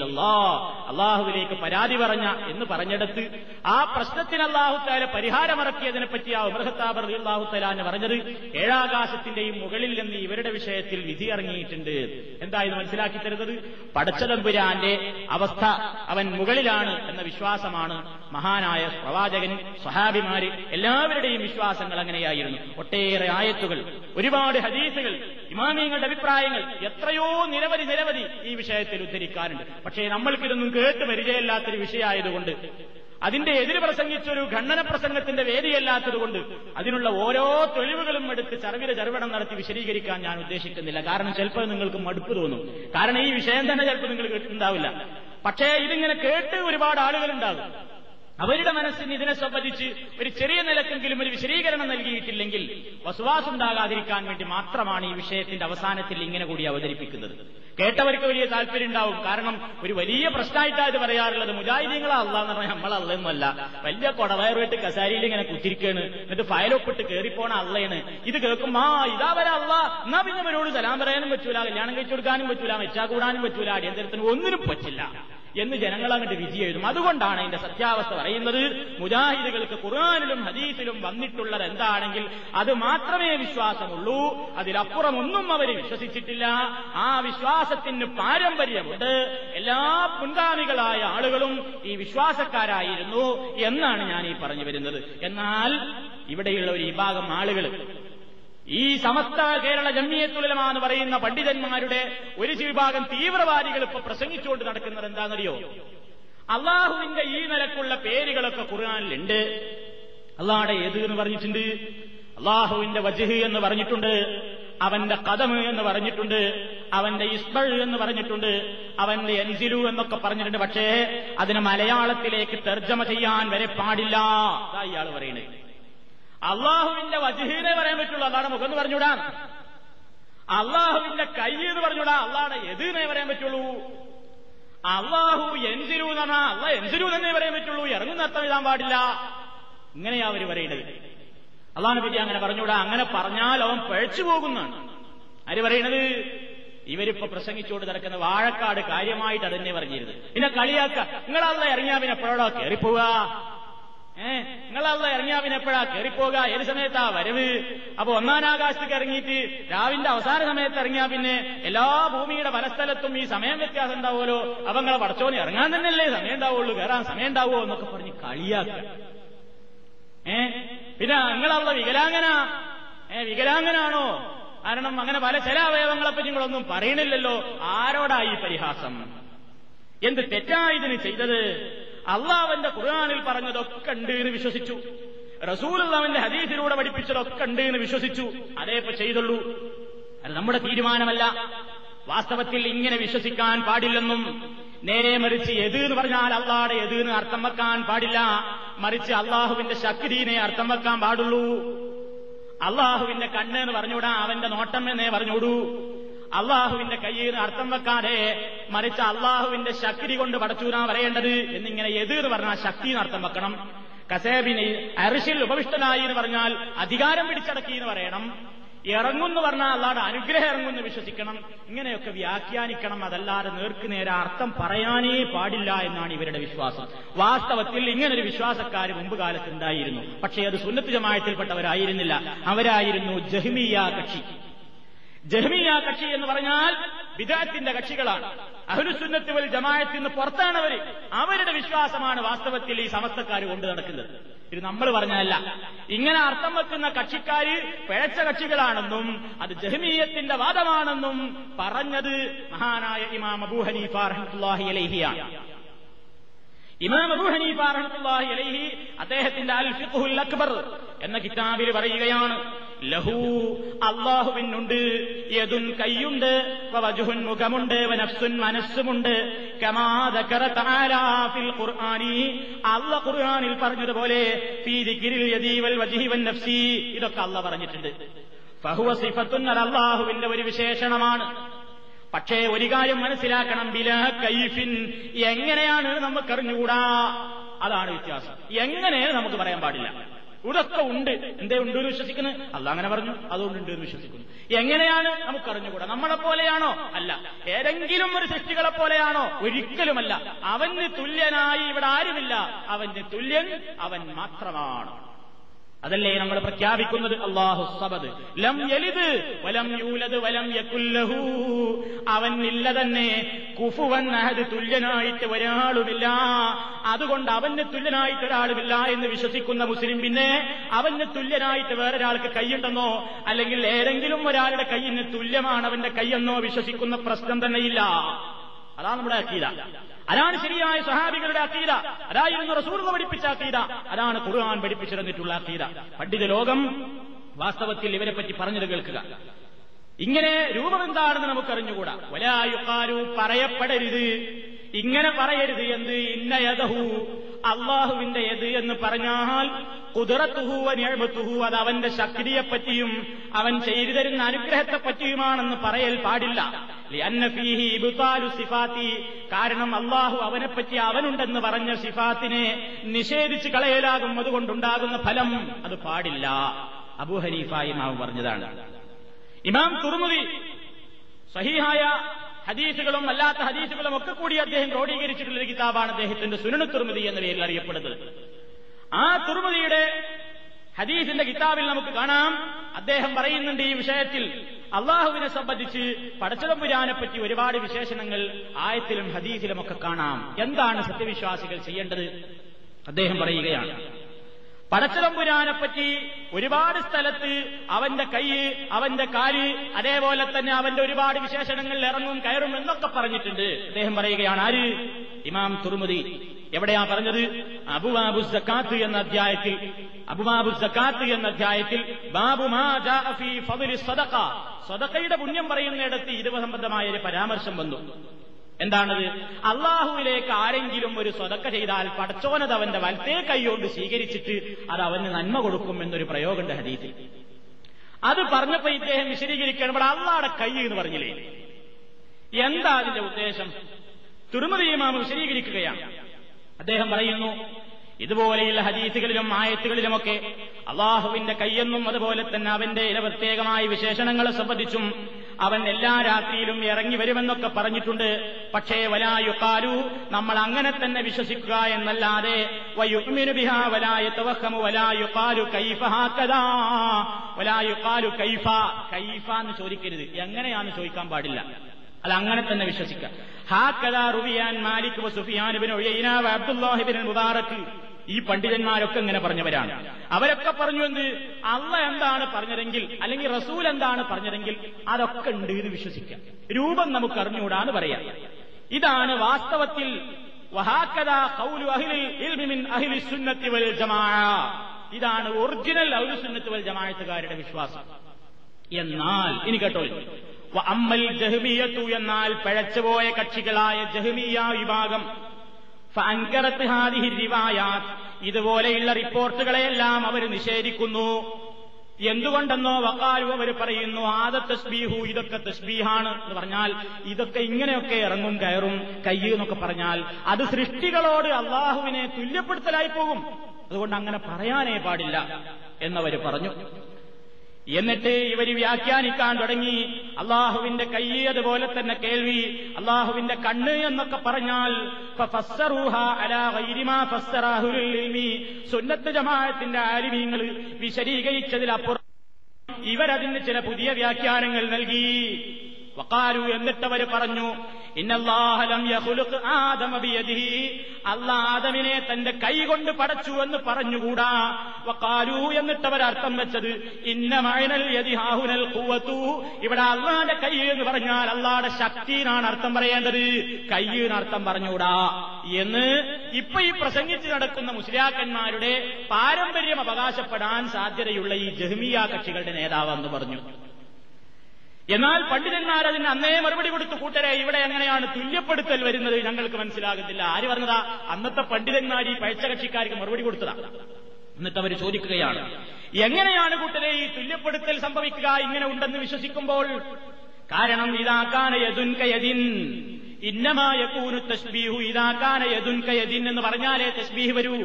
കേട്ടിരിക്കുന്നു അള്ളാഹുവിലേക്ക് പരാതി പറഞ്ഞ എന്ന് പറഞ്ഞെടുത്ത് ആ പ്രശ്നത്തിന് അള്ളാഹു താല പരിഹാരമിറക്കിയതിനെ പറ്റി ആ ഉമർഹത്താബർ അള്ളാഹു തലാന്ന് പറഞ്ഞത് ഏഴാകാശത്തിന്റെയും മുകളിൽ നിന്ന് ഇവരുടെ വിഷയത്തിൽ വിധി ഇറങ്ങിയിട്ടുണ്ട്. എന്തായത് മനസ്സിലാക്കി തരുന്നത്? പടച്ചതമ്പുരാന്റെ അവസ്ഥ അവൻ മുകളിലാണ് എന്ന വിശ്വാസമാണ് മഹാനായ പ്രവാചകൻ സ്വഹാബിമാര് എല്ലാവരുടെയും വിശ്വാസങ്ങൾ അങ്ങനെയായിരുന്നു. ഒട്ടേറെ ആയത്തുകൾ ഒരുപാട് ഹദീസുകൾ ഇമാമിയങ്ങളുടെ അഭിപ്രായങ്ങൾ എത്രയോ നിരവധി നിരവധി ഈ വിഷയത്തിൽ ഉദ്ധരിക്കാനുണ്ട് പക്ഷേ നമ്മൾക്കിതൊന്നും കേട്ട് പരിചയമില്ലാത്തൊരു വിഷയമായതുകൊണ്ട് അതിന്റെ എതിര് പ്രസംഗിച്ചൊരു ഖണ്ഡന പ്രസംഗത്തിന്റെ വേദിയല്ലാത്തതുകൊണ്ട് അതിനുള്ള ഓരോ തെളിവുകളും എടുത്ത് ചർവിര ചർവണം നടത്തി വിശദീകരിക്കാൻ ഞാൻ ഉദ്ദേശിക്കുന്നില്ല. കാരണം ചിലപ്പോൾ നിങ്ങൾക്ക് മടുപ്പ് തോന്നും. കാരണം ഈ വിഷയം തന്നെ ചിലപ്പോൾ നിങ്ങൾ കേട്ടിട്ടുണ്ടാവില്ല. പക്ഷേ ഇതിങ്ങനെ കേട്ട് ഒരുപാട് ആളുകളുണ്ടാകും. അവരുടെ മനസ്സിന് ഇതിനെ സംബന്ധിച്ച് ഒരു ചെറിയ നിലക്കെങ്കിലും ഒരു വിശദീകരണം നൽകിയിട്ടില്ലെങ്കിൽ വസുവാസുണ്ടാകാതിരിക്കാൻ വേണ്ടി മാത്രമാണ് ഈ വിഷയത്തിന്റെ അവസാനത്തിൽ ഇങ്ങനെ കൂടി അവതരിപ്പിക്കുന്നത്. കേട്ടവർക്ക് വലിയ താല്പര്യം ഉണ്ടാവും കാരണം ഒരു വലിയ പ്രശ്നമായിട്ടാണ് ഇത് പറയാറുള്ളത്. മുജാഹിദീങ്ങളാ അള്ളാന്ന് പറഞ്ഞാൽ നമ്മളല്ലെന്നല്ല വലിയ കൊടവയറുമായിട്ട് കസാരിയിൽ ഇങ്ങനെ കുത്തിരിക്കാണ്. എന്നിട്ട് ഫയലൊപ്പിട്ട് കയറിപ്പോണ അള്ളയാണ്. ഇത് കേൾക്കും ആ ഇതാ വരെ അല്ല എന്നാ പിന്നെ അവരോട് സലാം പറയാനും പറ്റൂല. കല്യാണം കഴിച്ചു കൊടുക്കാനും പറ്റൂല. വെച്ചാ കൂടാനും പറ്റൂല. അടിയന്തരത്തിന് ഒന്നിനും പറ്റില്ല. എന്ന് ജനങ്ങൾ അങ്ങോട്ട് വിധി എഴുതും. അതുകൊണ്ടാണ് അതിന്റെ സത്യാവസ്ഥ പറയുന്നത്. മുജാഹിദുകൾക്ക് ഖുർആാനിലും ഹദീസിലും വന്നിട്ടുള്ളത് എന്താണെങ്കിൽ അത് മാത്രമേ വിശ്വാസമുള്ളൂ. അതിലപ്പുറം ഒന്നും അവർ വിശ്വസിച്ചിട്ടില്ല. ആ വിശ്വാസത്തിന് പാരമ്പര്യമുണ്ട്. എല്ലാ മുൻഗാമികളായ ആളുകളും ഈ വിശ്വാസക്കാരായിരുന്നു എന്നാണ് ഞാൻ ഈ പറഞ്ഞു വരുന്നത്. എന്നാൽ ഇവിടെയുള്ള ഒരു വിഭാഗം ആളുകൾ ഈ സമസ്ത കേരള ജമ്മിയത്തുലമ എന്ന് പറയുന്ന പണ്ഡിതന്മാരുടെ ഒരു വിഭാഗം തീവ്രവാദികൾ ഇപ്പൊ പ്രസംഗിച്ചുകൊണ്ട് നടക്കുന്നത് എന്താണെന്നറിയോ? അള്ളാഹുവിന്റെ ഈ നിലക്കുള്ള പേരുകളൊക്കെ ഖുർആാനിലുണ്ട്. അള്ളാഹുടെ ഏത് എന്ന് പറഞ്ഞിട്ടുണ്ട്? അള്ളാഹുവിന്റെ വജഹ് എന്ന് പറഞ്ഞിട്ടുണ്ട്. അവന്റെ കഥമ് എന്ന് പറഞ്ഞിട്ടുണ്ട്. അവന്റെ ഇസ്ബൾ എന്ന് പറഞ്ഞിട്ടുണ്ട്. അവന്റെ എൻസിലു എന്നൊക്കെ പറഞ്ഞിട്ടുണ്ട്. പക്ഷേ അതിന് മലയാളത്തിലേക്ക് തർജമ ചെയ്യാൻ വരെ പാടില്ല. ഇയാൾ പറയുന്നത്. അള്ളാഹുവിന്റെ വജഹീനെ പറയാൻ പറ്റുള്ളൂ. അതാണ് മുഖം എന്ന് പറഞ്ഞൂടാ അള്ളാഹുവിന്റെ കൈ എന്ന് പറഞ്ഞൂടാ അള്ളാടെ എതിനെ പറയാൻ പറ്റുള്ളൂ. അള്ളാഹു എന്തിരു എന്ന് പറഞ്ഞാൽ അള്ളാഹ് എന്തിരു തന്നെ പറയാൻ പറ്റുള്ളൂ. ഇറങ്ങുന്ന അർത്ഥം എഴുതാൻ പാടില്ല. ഇങ്ങനെയാ അവർ പറയുന്നത് അള്ളാഹിനെ പറ്റി അങ്ങനെ പറഞ്ഞൂടാ അങ്ങനെ പറഞ്ഞാൽ അവൻ പഴച്ചു പോകുന്നതാണ്. ആര് പറയണത്? ഇവരിപ്പോ പ്രസംഗിച്ചുകൊണ്ട് നടക്കുന്ന വാഴക്കാട് കാര്യമായിട്ട് അതന്നെ പറഞ്ഞിരുന്നത്. പിന്നെ കളിയാക്ക. നിങ്ങളല്ല ഇറങ്ങിയാ പിന്നെ എപ്പോഴോ കയറിപ്പോവുക ഏഹ് നിങ്ങളല്ല ഇറങ്ങിയാ പിന്നെ എപ്പോഴാ കയറിപ്പോക ഏത് സമയത്താ വരവ്? അപ്പൊ ഒന്നാം ആകാശത്തേക്ക് ഇറങ്ങിയിട്ട് രാവിന്റെ അവസാന സമയത്ത് ഇറങ്ങിയാ പിന്നെ എല്ലാ ഭൂമിയുടെ പല സ്ഥലത്തും ഈ സമയം വ്യത്യാസം ഉണ്ടാവുമല്ലോ. അപ്പൊ നിങ്ങളെ പടച്ചോന് ഇറങ്ങാൻ തന്നെയല്ലേ സമയം ഉണ്ടാവുള്ളൂ. കയറാൻ സമയം ഉണ്ടാവുമോ എന്നൊക്കെ പറഞ്ഞ് കളിയാക്കുക. ഏ പിന്നെ നിങ്ങളവിടെ വികലാംഗന. ഏ വികലാംഗനാണോ? കാരണം അങ്ങനെ പല ചില അവയവങ്ങളെപ്പറ്റി നിങ്ങളൊന്നും പറയണില്ലല്ലോ. ആരോടായി പരിഹാസം? എന്ത് തെറ്റായതിന് ചെയ്തത്? അള്ളാവന്റെ ഖുർആാനിൽ പറഞ്ഞതൊക്കെ ഉണ്ട് എന്ന് വിശ്വസിച്ചു. റസൂൽ അവന്റെ ഹദീസിലൂടെ പഠിപ്പിച്ചതൊക്കെ ഉണ്ട് എന്ന് വിശ്വസിച്ചു. അതേപ്പോ ചെയ്തുള്ളൂ. അത് നമ്മുടെ തീരുമാനമല്ല. വാസ്തവത്തിൽ ഇങ്ങനെ വിശ്വസിക്കാൻ പാടില്ലെന്നും നേരെ മറിച്ച് എത് എന്ന് പറഞ്ഞാൽ അള്ളാടെ എത് എന്ന് അർത്ഥം വെക്കാൻ പാടില്ല. മറിച്ച് അള്ളാഹുവിന്റെ ശക്തിനെ അർത്ഥം വെക്കാൻ പാടുള്ളൂ. അള്ളാഹുവിന്റെ കണ്ണ് എന്ന് പറഞ്ഞുകൂടാ അവന്റെ നോട്ടം എന്നേ പറഞ്ഞുകൂടൂ അള്ളാഹുവിന്റെ കയ്യിൽ അർത്ഥം വെക്കാതെ മറിച്ച് അള്ളാഹുവിന്റെ ശക്തി കൊണ്ട് പടച്ചൂരാ പറയേണ്ടത് എന്നിങ്ങനെ എതിർ പറഞ്ഞാൽ ശക്തി അർത്ഥം വെക്കണം. കസേബിനെ അരിശിൽ ഉപവിഷ്ടനായി എന്ന് പറഞ്ഞാൽ അധികാരം പിടിച്ചടക്കി എന്ന് പറയണം. ഇറങ്ങുന്നു പറഞ്ഞാൽ അല്ലാതെ അനുഗ്രഹം ഇറങ്ങുമെന്ന് വിശ്വസിക്കണം. ഇങ്ങനെയൊക്കെ വ്യാഖ്യാനിക്കണം. അതല്ലാതെ നേർക്ക് നേരെ അർത്ഥം പറയാനേ പാടില്ല എന്നാണ് ഇവരുടെ വിശ്വാസം. വാസ്തവത്തിൽ ഇങ്ങനൊരു വിശ്വാസക്കാർ മുമ്പ് കാലത്ത് ഉണ്ടായിരുന്നു. പക്ഷേ അത് സുന്നത്ത് ജമായത്തിൽപ്പെട്ടവരായിരുന്നില്ല. അവരായിരുന്നു ജഹ്മിയ കക്ഷി. ജഹ്മിയ കക്ഷി എന്ന് പറഞ്ഞാൽ വിദാത്തിന്റെ കക്ഷികളാണ്. അഹുലുസുന്നത്ത് വൽ നിന്ന് പുറത്താണവർ അവർ. അവരുടെ വിശ്വാസമാണ് വാസ്തവത്തിൽ ഈ സമസ്തക്കാർ കൊണ്ടു നടക്കുന്നത്. ഇത് നമ്മൾ പറഞ്ഞല്ല ഇങ്ങനെ അർത്ഥം വെക്കുന്ന കക്ഷിക്കാര് പിഴച്ച കക്ഷികളാണെന്നും അത് ജഹ്മീയത്തിന്റെ വാദമാണെന്നും പറഞ്ഞത് മഹാനായ ഇമാം അബൂ അലൈഹിയാണ്. ഇമാം അബൂ ഹനീഫ അലൈഹി അദ്ദേഹത്തിന്റെ അൽ ഫിഖ്ഹുൽ അക്ബർ എന്ന കിതാബിൽ പറയുകയാണ് ലഹു അള്ളാഹുവിനുണ്ട് യദുൻ കൈയുണ്ട് വജുഹുൻ മുഖമുണ്ട് വനഫ്സുൻ മനസ്സുമുണ്ട്. കമാ ദക്കറ തആലാ ഫിൽ ഖുർആനി. അല്ലാഹ് ഖുർആനിൽ പറഞ്ഞതുപോലെ നഫ്സി. ഇതൊക്കെ അള്ള പറഞ്ഞിട്ടുണ്ട്. ഫഹുവ സിഫത്തുൻ അല്ലാഹുവിന്റെ ഒരു വിശേഷണമാണ്. പക്ഷേ ഒരു കാര്യം മനസ്സിലാക്കണം. ബില കൈഫിൻ. എങ്ങനെയാണ് നമുക്കറിഞ്ഞുകൂടാ? അതാണ് വ്യത്യാസം. എങ്ങനെ നമുക്ക് പറയാൻ പാടില്ല. ഇതൊക്കെ ഉണ്ട്. എന്തേ ഉണ്ട് എന്ന് വിശ്വസിക്കുന്നു? അല്ല അങ്ങനെ പറഞ്ഞു. അതുകൊണ്ട് ഉണ്ട് എന്ന് വിശ്വസിക്കുന്നു. എങ്ങനെയാണ് നമുക്കറിഞ്ഞുകൂടാ? നമ്മളെ പോലെയാണോ അല്ല. ഏതെങ്കിലും ഒരു സൃഷ്ടികളെ പോലെയാണോ ഒരിക്കലുമല്ല. അവന് തുല്യനായി ഇവിടെ ആരുമില്ല. അവന്റെ തുല്യൻ അവൻ മാത്രമാണ്. അതല്ലേ നമ്മൾ പ്രഖ്യാപിക്കുന്നത്? അള്ളാഹു സബദ്. ലം യലിത് വലം യൂലത് വലം യക്കുല്ലഹു അവൻ ഇല്ല തന്നെ. കുഫുവൻ അഹദ് തുല്യനായിട്ട് ഒരാളുമില്ല. അതുകൊണ്ട് അവന് തുല്യനായിട്ട് ഒരാളുമില്ല എന്ന് വിശ്വസിക്കുന്ന മുസ്ലിം പിന്നെ അവന് തുല്യനായിട്ട് വേറൊരാൾക്ക് കൈയുണ്ടെന്നോ? അല്ലെങ്കിൽ ഏതെങ്കിലും ഒരാളുടെ കൈയിന് തുല്യമാണ് അവന്റെ കൈയെന്നോ വിശ്വസിക്കുന്ന പ്രശ്നം തന്നെയില്ല. അതാണ് നമ്മുടെ അക്കീത അതാണ് ശരിയായ സ്വഹാബികളുടെ അക്കീത അതായിരുന്നു റസൂർ പഠിപ്പിച്ച അക്കീത അതാണ് ഖുർആൻ പഠിപ്പിച്ചിരുന്നിട്ടുള്ള അക്കീത പണ്ഡിത ലോകം വാസ്തവത്തിൽ ഇവരെപ്പറ്റി പറ്റി പറഞ്ഞത് കേൾക്കുക. ഇങ്ങനെ രൂപം എന്താണെന്ന് നമുക്കറിഞ്ഞുകൂടാ ഒലായുക്കാരു പറയപ്പെടരുത്. ഇങ്ങനെ പറയരുത് എന്ത്? ഇന്ന യഥഹു അള്ളാഹുവിന്റെ എത് എന്ന് പറഞ്ഞാൽ കുതിറത്തുഹു അനിഴത്തുഹു അത് അവന്റെ ശക്തിയെപ്പറ്റിയും അവൻ ചെയ്തു തരുന്ന അനുഗ്രഹത്തെപ്പറ്റിയുമാണെന്ന് പറയൽ പാടില്ല. സിഫാത്തി. കാരണം അള്ളാഹു അവനെപ്പറ്റി അവനുണ്ടെന്ന് പറഞ്ഞ സിഫാത്തിനെ നിഷേധിച്ച് കളയലാകും. അതുകൊണ്ടുണ്ടാകുന്ന ഫലം അത് പാടില്ല. അബു ഇമാം പറഞ്ഞതാണ്. ഇമാം തുറമുതി സഹിഹായ ഹദീസുകളും അല്ലാത്ത ഹദീസുകളും ഒക്കെ കൂടി അദ്ദേഹം ക്രോഡീകരിച്ചിട്ടുള്ള ഒരു കിതാബാണ് അദ്ദേഹത്തിന്റെ സുനു തുറമുതി എന്ന പേരിൽ അറിയപ്പെടുന്നത്. ആ തുറമുതിയുടെ ഹദീസിന്റെ കിതാബിൽ നമുക്ക് കാണാം. അദ്ദേഹം പറയുന്നുണ്ട് ഈ വിഷയത്തിൽ അള്ളാഹുവിനെ സംബന്ധിച്ച് പടച്ചതമ്പുരാനെ പറ്റി ഒരുപാട് വിശേഷണങ്ങൾ ആയത്തിലും ഹദീസിലും ഒക്കെ കാണാം. എന്താണ് സത്യവിശ്വാസികൾ ചെയ്യേണ്ടത്? അദ്ദേഹം പറയുകയാണ്. പടച്ചതമ്പുരാനെ പറ്റി ഒരുപാട് സ്ഥലത്ത് അവന്റെ കൈ അവന്റെ കാൽ അതേപോലെ തന്നെ അവന്റെ ഒരുപാട് വിശേഷണങ്ങളിൽ ഇറങ്ങും കയറും എന്നൊക്കെ പറഞ്ഞിട്ടുണ്ട്. അദ്ദേഹം പറയുകയാണ് ആര്? ഇമാം തുർമുദി. എവിടെയാ പറഞ്ഞത്? അബുബാബു സക്കാത്ത് എന്ന അധ്യായത്തിൽ. അബുബാബു സക്കാത്ത് എന്ന അധ്യായത്തിൽ ബാബു സദഖ സദഖയുടെ പുണ്യം പറയുന്നിടത്ത് ഇരുവ സംബന്ധമായ ഒരു പരാമർശം വന്നു. എന്താണത്? അള്ളാഹുവിലേക്ക് ആരെങ്കിലും ഒരു സ്വതക്ക ചെയ്താൽ പടച്ചോനത് അവന്റെ വലത്തേ കൈകൊണ്ട് സ്വീകരിച്ചിട്ട് അത് അവന് നന്മ കൊടുക്കും എന്നൊരു പ്രയോഗമുണ്ട് ഹദീസിൽ. അത് പറഞ്ഞപ്പോ ഇദ്ദേഹം വിശദീകരിക്കണം ഇവിടെ അള്ളാടെ കൈ എന്ന് പറഞ്ഞില്ലേ? എന്താ അതിന്റെ ഉദ്ദേശം? തുറമുദീമാമ വിശദീകരിക്കുകയാണ്. അദ്ദേഹം പറയുന്നു ഇതുപോലെയുള്ള ഹദീസുകളിലും ആയത്തുകളിലുമൊക്കെ അള്ളാഹുവിന്റെ കയ്യെന്നും അതുപോലെ തന്നെ അവന്റെ ഇല പ്രത്യേകമായ വിശേഷണങ്ങളെ സംബന്ധിച്ചും അവൻ എല്ലാ രാത്രിയിലും ഇറങ്ങി വരുമെന്നൊക്കെ പറഞ്ഞിട്ടുണ്ട്. പക്ഷേ വലായുക്കാരു നമ്മൾ അങ്ങനെ തന്നെ വിശ്വസിക്കുക എന്നല്ലാതെ കൈഫ എന്ന് ചോദിക്കരുത്. എങ്ങനെയാന്ന് ചോദിക്കാൻ പാടില്ല. അത് അങ്ങനെ തന്നെ വിശ്വസിക്കാം ഹാക്കദാ റുബിയാൻ Malik Sufyan bin Uyaynah Abdullah ibn Mubarak ഈ പണ്ഡിതന്മാരൊക്കെ ഇങ്ങനെ പറഞ്ഞവരാണ്. അവരൊക്കെ പറഞ്ഞു എന്ത്? അള്ള എന്താണ് പറഞ്ഞതെങ്കിൽ അല്ലെങ്കിൽ റസൂൽ എന്താണ് പറഞ്ഞതെങ്കിൽ അതൊക്കെ ഉണ്ട് എന്ന് വിശ്വസിക്കാം. രൂപം നമുക്ക് അറിഞ്ഞുകൂടാന്ന് പറയാം. ഇതാണ് വാസ്തവത്തിൽ ഇതാണ് ഒറിജിനൽ അഹ്ലു സുന്നത്ത് വൽ ജമാഅത്തുകാരുടെ വിശ്വാസം. എന്നാൽ ഇനി കേട്ടോ. അമ്മൽ ജഹ്മിയത്തു എന്നാൽ പഴച്ചുപോയ കക്ഷികളായ ജഹ്മിയ വിഭാഗം ഫഅൻകറത്ത് ഹാദിഹി റിവായാത്ത് ഇതുപോലെയുള്ള റിപ്പോർട്ടുകളെയെല്ലാം അവർ നിഷേധിക്കുന്നു. എന്തുകൊണ്ടെന്നോ വക്കാലു അവർ പറയുന്നു ആദ തസ്ബീഹു ഇതൊക്കെ തസ്ബീഹാണ് എന്ന് പറഞ്ഞാൽ ഇതൊക്കെ ഇങ്ങനെയൊക്കെ ഇറങ്ങും കയറും കയ്യ് എന്നൊക്കെ പറഞ്ഞാൽ അത് സൃഷ്ടികളോട് അള്ളാഹുവിനെ തുല്യപ്പെടുത്തലായി പോകും. അതുകൊണ്ട് അങ്ങനെ പറയാനേ പാടില്ല എന്നവർ പറഞ്ഞു. എന്നിട്ട് ഇവർ വ്യാഖ്യാനിക്കാൻ തുടങ്ങി. അള്ളാഹുവിന്റെ കൈ അതുപോലെ തന്നെ കേൾവി. അള്ളാഹുവിന്റെ കണ്ണ് എന്നൊക്കെ പറഞ്ഞാൽ സുന്നത്ത് ജമാഅത്തിന്റെ ആലിമീങ്ങൾ വിശദീകരിച്ചതിലപ്പുറം ഇവരതിന് ചില പുതിയ വ്യാഖ്യാനങ്ങൾ നൽകി. വക്കാലു എന്നിട്ടവർ പറഞ്ഞു ഇന്നല്ലാഹലം ആദമിനെ തന്റെ കൈ കൊണ്ട് പടച്ചു എന്ന് പറഞ്ഞുകൂടാ. വക്കാരു എന്നിട്ടവർ അർത്ഥം വെച്ചത് ഇന്ന മഴനൽ യതിഹാഹുനൽ കൂവത്തു ഇവിടെ അള്ളാന്റെ കൈ എന്ന് പറഞ്ഞാൽ അള്ളാടെ ശക്തിനാണ് അർത്ഥം പറയേണ്ടത്. കയ്യിന് അർത്ഥം പറഞ്ഞുകൂടാ. എന്ന് ഇപ്പൊ ഈ പ്രസംഗിച്ച് നടക്കുന്ന മുസ്ലിയാക്കന്മാരുടെ പാരമ്പര്യം അവകാശപ്പെടാൻ സാധ്യതയുള്ള ഈ ജഹ്മിയ കക്ഷികളുടെ നേതാവെന്ന് പറഞ്ഞു. എന്നാൽ പണ്ഡിതന്മാർ അതിന് അന്നേ മറുപടി കൊടുത്തു കൂട്ടരെ ഇവിടെ എങ്ങനെയാണ് തുല്യപ്പെടുത്തൽ വരുന്നത്? ഞങ്ങൾക്ക് മനസ്സിലാകുന്നില്ല. ആര് പറഞ്ഞതാ? അന്നത്തെ പണ്ഡിതന്മാർ ഈ പഴച്ച കക്ഷിക്കാർക്ക് മറുപടി കൊടുത്തതാ. എന്നിട്ട് അവർ ചോദിക്കുകയാണ് എങ്ങനെയാണ് കൂട്ടരെ ഈ തുല്യപ്പെടുത്തൽ സംഭവിക്കുക? ഇങ്ങനെ ഉണ്ടെന്ന് വിശ്വസിക്കുമ്പോൾ? കാരണം ഇതാക്കാന ഇന്നമായ കൂനു തസ്ബീഹു ഇതാക്കാന യതുൻകയതിൻ എന്ന് പറഞ്ഞാലേ തസ്ബീഹ് വരൂ.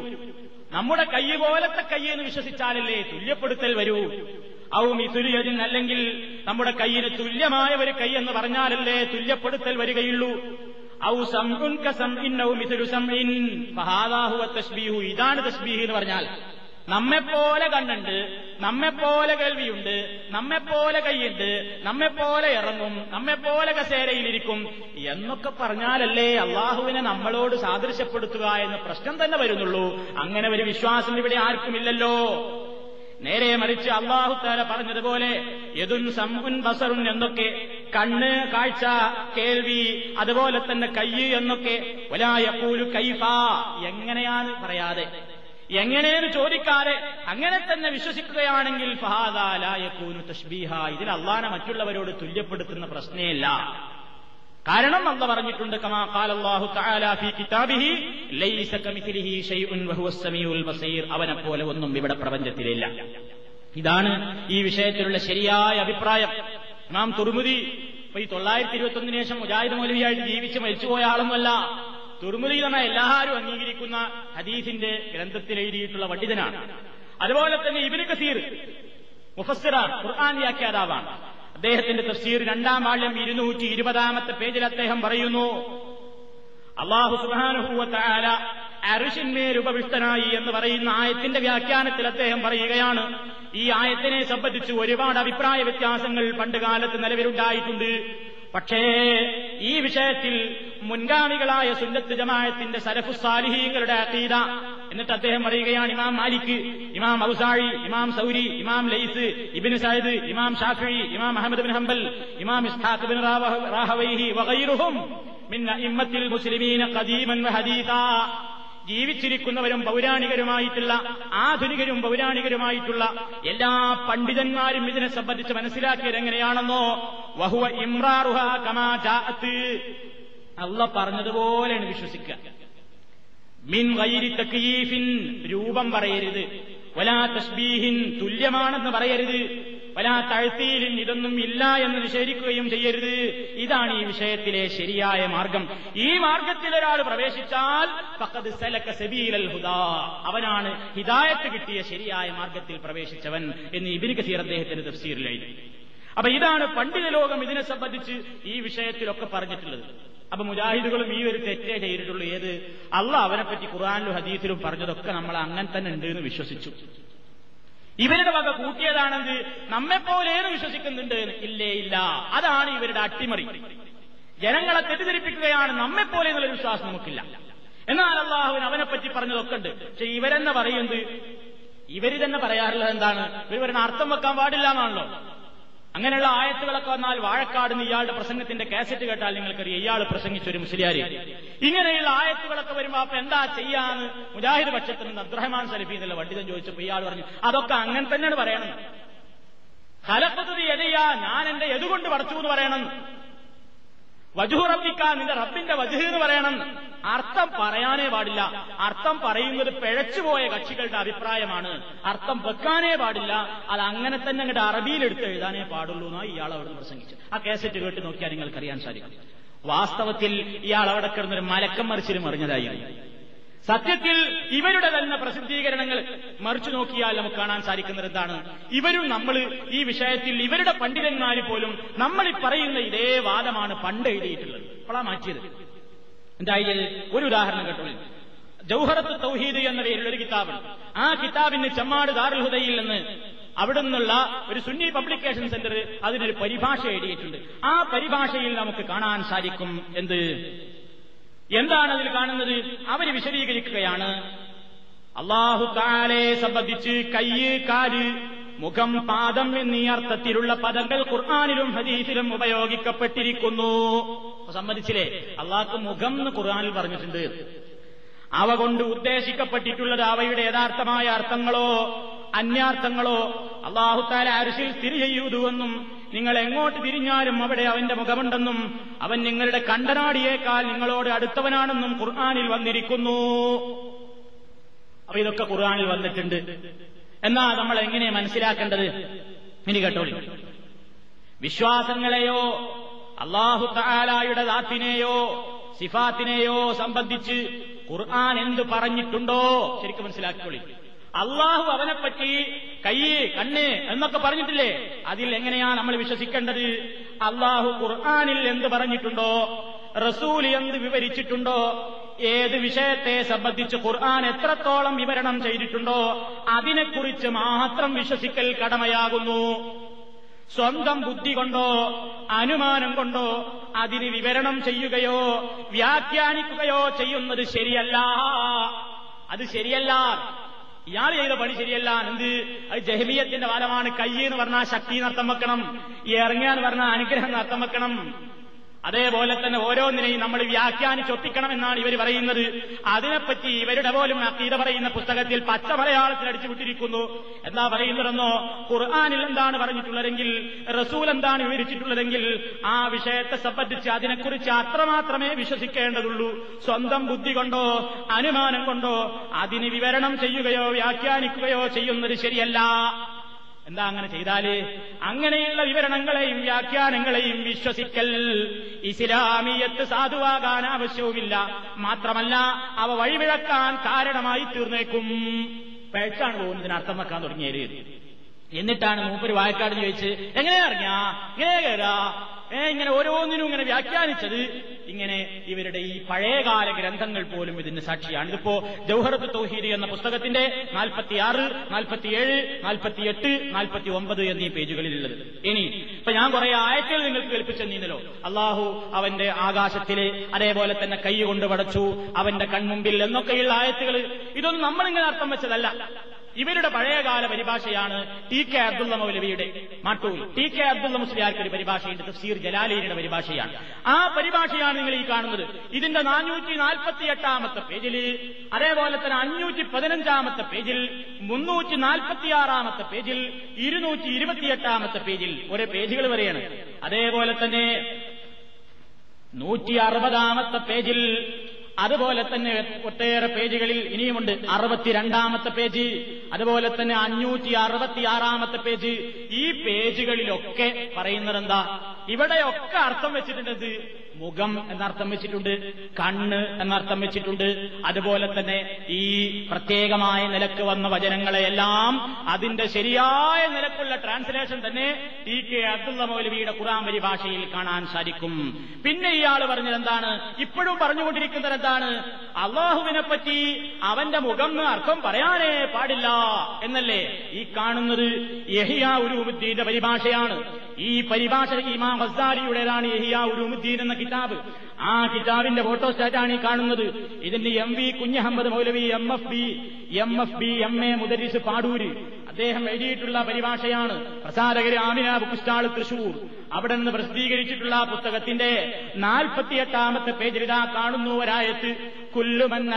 നമ്മുടെ കൈ പോലത്തെ കൈ എന്ന് വിശ്വസിച്ചാലല്ലേ തുല്യപ്പെടുത്തൽ വരൂ? ഔ മിഥുലിയതിൻ അല്ലെങ്കിൽ നമ്മുടെ കയ്യിന് തുല്യമായ ഒരു കൈ എന്ന് പറഞ്ഞാലല്ലേ തുല്യപ്പെടുത്തൽ വരികയുള്ളൂ. ഔ സംഉൻ കസംഇൻ ഔ മിഥുലു സംഇൻ. ഫഹാദാഹുവ തസ്ബീഹു ഇതാണ് തസ്ബീഹ് എന്ന് പറഞ്ഞാൽ നമ്മെപ്പോലെ കണ്ണുണ്ട് നമ്മെപ്പോലെ കേൾവിയുണ്ട് നമ്മെപ്പോലെ കൈയുണ്ട് നമ്മെപ്പോലെ ഇറങ്ങും നമ്മെപ്പോലെ കസേരയിലിരിക്കും എന്നൊക്കെ പറഞ്ഞാലല്ലേ അള്ളാഹുവിനെ നമ്മളോട് സാദൃശ്യപ്പെടുത്തുക എന്ന പ്രശ്നം തന്നെ വരുന്നുള്ളൂ. അങ്ങനെ ഒരു വിശ്വാസം ഇവിടെ ആർക്കുമില്ലല്ലോ. നേരെ മറിച്ച് അള്ളാഹുത്താര പറഞ്ഞതുപോലെ യദുൻ സമ്പുൻ ബസറുൻ എന്നൊക്കെ കണ്ണ് കാഴ്ച കേൾവി അതുപോലെ തന്നെ കയ്യ് എന്നൊക്കെ ഒലായപ്പോലും കൈഫ എങ്ങനെയാണ് പറയാതെ. എങ്ങനെയെന്ന് ചോദിക്കാതെ അങ്ങനെ തന്നെ വിശ്വസിക്കുകയാണെങ്കിൽ ഫഹാദാലായക്കൂനു തഷ്ബീഹ ഇതിൽ അള്ളാനെ മറ്റുള്ളവരോട് തുല്യപ്പെടുത്തുന്ന പ്രശ്നമില്ല കാരണം അല്ല പറഞ്ഞിട്ടുണ്ട് കമാ ഖാലല്ലാഹു തആല ഫീ കിതാബിഹി ലൈസ ഷൈഉൻ ബസീർ അവനെ പോലെ ഒന്നും ഇവിടെ പ്രപഞ്ചത്തിലില്ല. ഇതാണ് ഈ വിഷയത്തിലുള്ള ശരിയായ അഭിപ്രായം. നാം തുർമുദി ഇപ്പൊ ഈ തൊള്ളായിരത്തി ഇരുപത്തി ഒന്നിന് ശേഷം മുജാഹിദ് മൗലവിയായിട്ട് ജീവിച്ച് മരിച്ചുപോയ ആളൊന്നുമല്ല. തുർമുദി തന്നെ എല്ലാവരും അംഗീകരിക്കുന്ന ഹദീസിന്റെ ഗ്രന്ഥത്തിൽ എഴുതിയിട്ടുള്ള പണ്ഡിതനാണ്. അതുപോലെ തന്നെ ഇബിന് കസീർ മുഫസ്സിറ ഖുർആൻ വ്യാഖ്യാതാവാണ്. അദ്ദേഹത്തിന്റെ തഫ്സീർ രണ്ടാം വാള്യം ഇരുന്നൂറ്റി ഇരുപതാമത്തെ പേജിൽ അദ്ദേഹം പറയുന്നു അള്ളാഹു സുബാനുഭൂവത്തായ അരുഷിന്മേൽ ഉപവിഷ്ടനായി എന്ന് പറയുന്ന ആയത്തിന്റെ വ്യാഖ്യാനത്തിൽ അദ്ദേഹം പറയുകയാണ് ഈ ആയത്തിനെ സംബന്ധിച്ച് ഒരുപാട് അഭിപ്രായ വ്യത്യാസങ്ങൾ പണ്ടുകാലത്ത് നിലവിലുണ്ടായിട്ടുണ്ട്. പക്ഷേ ഈ വിഷയത്തിൽ മുൻഗാമികളായ സുന്നത്ത് ജമായത്തിന്റെ സലഫു സാലിഹീങ്ങളുടെ അഖീദ എന്നിട്ട് അദ്ദേഹം പറയുകയാണ് ഇമാം മാലിക് ഇമാം ഔസാഴി ഇമാം സൗരി ഇമാം ലൈസ് ഇബിൻ സയ്യിദ് ഇമാം ഷാഫി ഇമാം അഹമ്മദ് ബിൻ ഹംബൽ ഇമാം ഇസ്ഹാഖ് ബിൻ റാഹവൈഹി വഗൈറുഹും മിന്ന ഇമ്മത്തിൽ മുസ്ലിമീന ഖദീമൻ വഹദീസാ ജീവിച്ചിരിക്കുന്നവരും പൗരാണികരുമായിട്ടുള്ള ആധുനികരും പൗരാണികരുമായിട്ടുള്ള എല്ലാ പണ്ഡിതന്മാരും ഇതിനെ സംബന്ധിച്ച് മനസ്സിലാക്കിയത് എങ്ങനെയാണെന്നോ വഹുവ ഇമ്രാറുഹ കമാ അല്ല പറഞ്ഞതുപോലെയാണ് വിശ്വസിക്കുക. മിൻ വൈരി തക്കീഫിൻ രൂപം പറയരുത്. വലാ തസ്ബീഹിൻ തുല്യമാണെന്ന് പറയരുത്. വലാ താഴ്ത്തിയിലിൻ ഇതൊന്നും ഇല്ല എന്ന് നിഷേധിക്കുകയും ചെയ്യരുത്. ഇതാണ് ഈ വിഷയത്തിലെ ശരിയായ മാർഗം. ഈ മാർഗത്തിൽ ഒരാൾ പ്രവേശിച്ചാൽ ഫഖദ് സലക സബീലൽ ഹുദാ. അവനാണ് ഹിദായത്ത് കിട്ടിയ ശരിയായ മാർഗത്തിൽ പ്രവേശിച്ചവൻ എന്ന് ഇബിന് കസീർ അദ്ദേഹത്തിന്റെ തഫ്സീറിലായി അപ്പൊ ഇതാണ് പണ്ഡിത ലോകം ഇതിനെ സംബന്ധിച്ച് ഈ വിഷയത്തിലൊക്കെ പറഞ്ഞിട്ടുള്ളത്. അപ്പൊ മുജാഹിദുകളും ഈ ഒരു തെറ്റേ ചെയ്തിട്ടുള്ളൂ. ഏത്? അള്ള അവനെപ്പറ്റി ഖുർആാനിലും ഹദീസിലും പറഞ്ഞതൊക്കെ നമ്മൾ അങ്ങനെ തന്നെ ഉണ്ട് എന്ന് വിശ്വസിച്ചു. ഇവരുടെ വക കൂട്ടിയതാണെന്ന് നമ്മെപ്പോലേന്ന് വിശ്വസിക്കുന്നുണ്ട്? ഇല്ലേ ഇല്ല. അതാണ് ഇവരുടെ അട്ടിമറി. ജനങ്ങളെ തെറ്റിദ്ധരിപ്പിക്കുകയാണ് നമ്മെപ്പോലെ എന്നുള്ളൊരു വിശ്വാസം നമുക്കില്ല. എന്നാൽ അള്ളാഹുവിന് അവനെപ്പറ്റി പറഞ്ഞതൊക്കെ ഉണ്ട്. പക്ഷെ ഇവരെന്നെ പറയുന്നത് ഇവർ തന്നെ പറയാറുള്ളത് എന്താണ്? പറയുന്ന അർത്ഥം വെക്കാൻ പാടില്ല എന്നാണല്ലോ. അങ്ങനെയുള്ള ആയത്തുകളൊക്കെ വന്നാൽ വാഴക്കാട് നിന്ന് ഇയാളുടെ പ്രസംഗത്തിന്റെ കാസറ്റ് കേട്ടാൽ നിങ്ങൾക്കറിയാം. ഇയാൾ പ്രസംഗിച്ചൊരു മുസ്ലിയാരി. ഇങ്ങനെയുള്ള ആയത്തുകളൊക്കെ വരുമ്പോ അപ്പൊ എന്താ ചെയ്യാന്ന് മുജാഹിദ് പക്ഷത്തിൽ നിന്ന് അബ്ദുറഹ്മാൻ സലഫി എന്നുള്ള പണ്ഡിതൻ ചോദിച്ചപ്പോ ഇയാൾ പറഞ്ഞു അതൊക്കെ അങ്ങനെ തന്നെയാണ് പറയണം. ഫലപ്രദതി എതയ്യാ ഞാൻ എന്റെ എതുകൊണ്ട് പടച്ചു എന്ന് പറയണം. വജുഹുറപ്പിക്ക നിന്റെ റബ്ബിന്റെ വജുഹ് എന്ന് പറയണം. അർത്ഥം പറയാനേ പാടില്ല. അർത്ഥം പറയുന്നത് പിഴച്ചുപോയ കക്ഷികളുടെ അഭിപ്രായമാണ്. അർത്ഥം വെക്കാനേ പാടില്ല. അത് അങ്ങനെ തന്നെ അങ്ങോട്ട് അറബിയിലെടുത്ത് എഴുതാനേ പാടുള്ളൂ എന്നാണ് ഇയാൾ അവിടെ പ്രസംഗിച്ചു ആ കേസറ്റ് കേട്ട് നോക്കിയാൽ നിങ്ങൾക്ക് അറിയാൻ സാധിക്കും. വാസ്തവത്തിൽ ഇയാൾ അവിടെ കിടന്നൊരു മലക്കം മറിച്ചിലും അറിഞ്ഞതായിരുന്നു സത്യത്തിൽ ഇവരുടെ തന്നെ പ്രസിദ്ധീകരണങ്ങൾ മറിച്ചു നോക്കിയാൽ നമുക്ക് കാണാൻ സാധിക്കുന്നത് എന്താണ്? ഇവരും നമ്മൾ ഈ വിഷയത്തിൽ ഇവരുടെ പണ്ഡിതന്മാർ പോലും നമ്മൾ പറയുന്ന ഇതേ വാദമാണ് പണ്ട് എഴുതിയിട്ടുള്ളത്. അപ്പോഴാ മാറ്റിയത്. എന്തായാലും ഒരു ഉദാഹരണം കേട്ടോളൂ. ജൗഹറത്ത് തൗഹീദ് എന്ന പേരിലൊരു കിതാബ് ആ കിതാബിന് ചെമ്മാട് ദാറുൽ ഹുദയിൽ നിന്ന് അവിടെ നിന്നുള്ള ഒരു സുന്നി പബ്ലിക്കേഷൻ സെന്റർ അതിനൊരു പരിഭാഷ എഴുതിയിട്ടുണ്ട്. ആ പരിഭാഷയിൽ നമുക്ക് കാണാൻ സാധിക്കും എന്ത്? എന്താണ് അതിൽ കാണുന്നത്? അവർ വിശദീകരിക്കുകയാണ്. അള്ളാഹു താലെ സംബന്ധിച്ച് കയ്യ് കാൽ മുഖം പാദം എന്നീ അർത്ഥത്തിലുള്ള പദങ്ങൾ ഖുർആാനിലും ഹദീസിലും ഉപയോഗിക്കപ്പെട്ടിരിക്കുന്നു. സംബന്ധിച്ചില്ലേ? അള്ളാഹ്ക്ക് മുഖം എന്ന് ഖുർആാനിൽ പറഞ്ഞിട്ടുണ്ട്. അവ കൊണ്ട് ഉദ്ദേശിക്കപ്പെട്ടിട്ടുള്ളത് അവയുടെ യഥാർത്ഥമായ അർത്ഥങ്ങളോ അന്യാർത്ഥങ്ങളോ അള്ളാഹുത്താല അരിശിൽ സ്ഥിതി ചെയ്യുന്നുവെന്നും നിങ്ങൾ എങ്ങോട്ട് തിരിഞ്ഞാലും അവിടെ അവന്റെ മുഖമുണ്ടെന്നും അവൻ നിങ്ങളുടെ കണ്ടനാടിയേക്കാൾ നിങ്ങളോട് അടുത്തവനാണെന്നും ഖുർആാനിൽ വന്നിരിക്കുന്നു. അപ്പൊ ഇതൊക്കെ ഖുർആാനിൽ വന്നിട്ടുണ്ട്. എന്നാ നമ്മൾ എങ്ങനെ മനസ്സിലാക്കേണ്ടത്? ഇനി കേട്ടോളി. വിശ്വാസങ്ങളെയോ അള്ളാഹു താലായുടെ ദാത്തിനെയോ സിഫാത്തിനെയോ സംബന്ധിച്ച് ഖുർആൻ എന്ത് പറഞ്ഞിട്ടുണ്ടോ? ശരിക്കും മനസ്സിലാക്കിക്കോളി. അള്ളാഹു അവനെപ്പറ്റി കൈ കണ്ണ് എന്നൊക്കെ പറഞ്ഞിട്ടില്ലേ? അതിൽ എങ്ങനെയാ നമ്മൾ വിശ്വസിക്കേണ്ടത്? അള്ളാഹു ഖുർആാനിൽ എന്ത് പറഞ്ഞിട്ടുണ്ടോ? റസൂൽ എന്ത് വിവരിച്ചിട്ടുണ്ടോ? ഏത് വിഷയത്തെ സംബന്ധിച്ച് ഖുർആൻ എത്രത്തോളം വിവരണം ചെയ്തിട്ടുണ്ടോ? അതിനെക്കുറിച്ച് മാത്രം വിശ്വസിക്കൽ കടമയാകുന്നു. സ്വന്തം ബുദ്ധി കൊണ്ടോ അനുമാനം കൊണ്ടോ അതിന് വിവരണം ചെയ്യുകയോ വ്യാഖ്യാനിക്കുകയോ ചെയ്യുന്നത് ശരിയല്ല. അത് ശരിയല്ല. ഇയാൾ ചെയ്ത പണി ശരിയല്ല. എന്ത്? അത് ജഹമിയത്തിന്റെ ഫലമാണ്. എന്ന് പറഞ്ഞാൽ ശക്തി നർത്തം വെക്കണം. ഇറങ്ങിയാന്ന് പറഞ്ഞാൽ അനുഗ്രഹം നർത്തം വെക്കണം. അതേപോലെ തന്നെ ഓരോന്നിനെയും നമ്മൾ വ്യാഖ്യാനിച്ചൊപ്പിക്കണമെന്നാണ് ഇവർ പറയുന്നത്. അതിനെപ്പറ്റി ഇവരുടെ പോലും അക്കീത പറയുന്ന പുസ്തകത്തിൽ പച്ച മലയാളത്തിൽ അടിച്ചു വിട്ടിരിക്കുന്നു എന്താ പറയുന്നതെന്നോ? ഖുർആാനിൽ എന്താണ് പറഞ്ഞിട്ടുള്ളതെങ്കിൽ റസൂൽ എന്താണ് വിവരിച്ചിട്ടുള്ളതെങ്കിൽ ആ വിഷയത്തെ സംബന്ധിച്ച് അതിനെക്കുറിച്ച് അത്രമാത്രമേ വിശ്വസിക്കേണ്ടതുള്ളൂ. സ്വന്തം ബുദ്ധി കൊണ്ടോ അനുമാനം കൊണ്ടോ അതിന് വിവരണം ചെയ്യുകയോ വ്യാഖ്യാനിക്കുകയോ ചെയ്യുന്നത് ശരിയല്ല. എന്താ അങ്ങനെ ചെയ്താൽ? അങ്ങനെയുള്ള വിവരണങ്ങളെയും വ്യാഖ്യാനങ്ങളെയും വിശ്വസിക്കൽ. ഇസ്ലാമിയത്ത് സാധുവാകാൻ ആവശ്യവുമില്ല. മാത്രമല്ല അവ വഴിവിളക്കാൻ കാരണമായി തീർന്നേക്കും പേച്ചാണ് പോകുന്നതിന് അർത്ഥം വെക്കാൻ തുടങ്ങിയത്. എന്നിട്ടാണ് മൂപ്പര് വായക്കാട് ചോദിച്ച് എങ്ങനെ അറിഞ്ഞാ? ഇങ്ങനെ കയറാ ഏ ഇങ്ങനെ ഓരോന്നിനും ഇങ്ങനെ വ്യാഖ്യാനിച്ചത്? ഇങ്ങനെ ഇവരുടെ ഈ പഴയകാല ഗ്രന്ഥങ്ങൾ പോലും ഇതിന് സാക്ഷിയാണ്. ഇതിപ്പോ ജൗഹറത്ത് തൗഹീദ് എന്ന പുസ്തകത്തിന്റെ നാൽപ്പത്തിയാറ് നാൽപ്പത്തിയേഴ് നാൽപ്പത്തിയെട്ട് നാൽപ്പത്തി ഒമ്പത് എന്നീ പേജുകളിലുള്ളത്. ഇനി ഇപ്പൊ ഞാൻ കുറെ ആയത്തിൽ നിങ്ങൾക്ക് കേൾപ്പിച്ചെന്നീന്നല്ലോ അള്ളാഹു അവന്റെ ആകാശത്തിൽ അതേപോലെ തന്നെ കൈ കൊണ്ട് പടച്ചു അവന്റെ കൺമുമ്പിൽ എന്നൊക്കെയുള്ള ആയത്തുകൾ ഇതൊന്നും നമ്മളിങ്ങനെ അർത്ഥം വെച്ചതല്ല. ഇവരുടെ പഴയകാല പരിഭാഷയാണ് ടി കെ അബ്ദുള്ള മൗലവിയുടെ മാട്ടൂൽ. ടി കെ അബ്ദുള്ള മുസ്ലിയാർക്ക് ഒരു പരിഭാഷയുണ്ട് തഫ്സീർ ജലാലീനയുടെ പരിഭാഷയാണ്. ആ പരിഭാഷയാണ് നിങ്ങൾ ഈ കാണുന്നത്. ഇതിന്റെ നാനൂറ്റി നാൽപ്പത്തി എട്ടാമത്തെ പേജിൽ അതേപോലെ തന്നെ അഞ്ഞൂറ്റി പതിനഞ്ചാമത്തെ പേജിൽ മുന്നൂറ്റി നാൽപ്പത്തിയാറാമത്തെ പേജിൽ ഇരുന്നൂറ്റി ഇരുപത്തിയെട്ടാമത്തെ പേജിൽ ഒരേ പേജുകൾ വരെയാണ്. അതേപോലെ തന്നെ നൂറ്റി അറുപതാമത്തെ പേജിൽ അതുപോലെ തന്നെ ഒട്ടേറെ പേജുകളിൽ ഇനിയുമുണ്ട്. അറുപത്തിരണ്ടാമത്തെ പേജ് അതുപോലെ തന്നെ അഞ്ഞൂറ്റി അറുപത്തിയാറാമത്തെ പേജ്. ഈ പേജുകളിലൊക്കെ പറയുന്നത് എന്താ ഇവിടെയൊക്കെ അർത്ഥം വെച്ചിട്ടുണ്ട് മുഖം എന്നർത്ഥം വെച്ചിട്ടുണ്ട് കണ്ണ് എന്നർത്ഥം വെച്ചിട്ടുണ്ട്. അതുപോലെ തന്നെ ഈ പ്രത്യേകമായ നിലയ്ക്ക് വന്ന വചനങ്ങളെയെല്ലാം അതിന്റെ ശരിയായ നിലക്കുള്ള ട്രാൻസ്ലേഷൻ തന്നെ ടി കെ അബ്ദുള്ള മൗലവിയുടെ ഖുറാൻ പരിഭാഷയിൽ കാണാൻ സാധിക്കും. പിന്നെ ഇയാൾ പറഞ്ഞത് എന്താണ്? ഇപ്പോഴും പറഞ്ഞുകൊണ്ടിരിക്കുന്നത് എന്താണ്? അള്ളാഹുവിനെ പറ്റി അവന്റെ മുഖം അർത്ഥം പറയാനേ പാടില്ല എന്നല്ലേ? ഈ കാണുന്നത് യഹിയ ഉരുമുദ്ദീന്റെ പരിഭാഷയാണ്. ഈ പരിഭാഷ ഇമാം ഹസാരിയുടേതാണ് യഹിയ ഉരുമുദ്ദീൻ എന്ന കിതാബ്. ആ കിതാബിന്റെ ഫോട്ടോസ്റ്റാറ്റാണ് ഈ കാണുന്നത്. ഇതിന്റെ M V Kunhahammed Maulavi M F B M F B M A മുദരിസ് Padoor. അദ്ദേഹം എഴുതിയിട്ടുള്ള പരിഭാഷയാണ്. പ്രസാരകര് ആമിന ബുക്ക് സ്റ്റാൾ തൃശൂർ. അവിടെ നിന്ന് പ്രസിദ്ധീകരിച്ചിട്ടുള്ള പുസ്തകത്തിന്റെ നാൽപ്പത്തിയെട്ടാമത്തെ പേജിൽ ഇതാ കാണുന്നു ഒരായത്ത്. കുല്ലുമൻ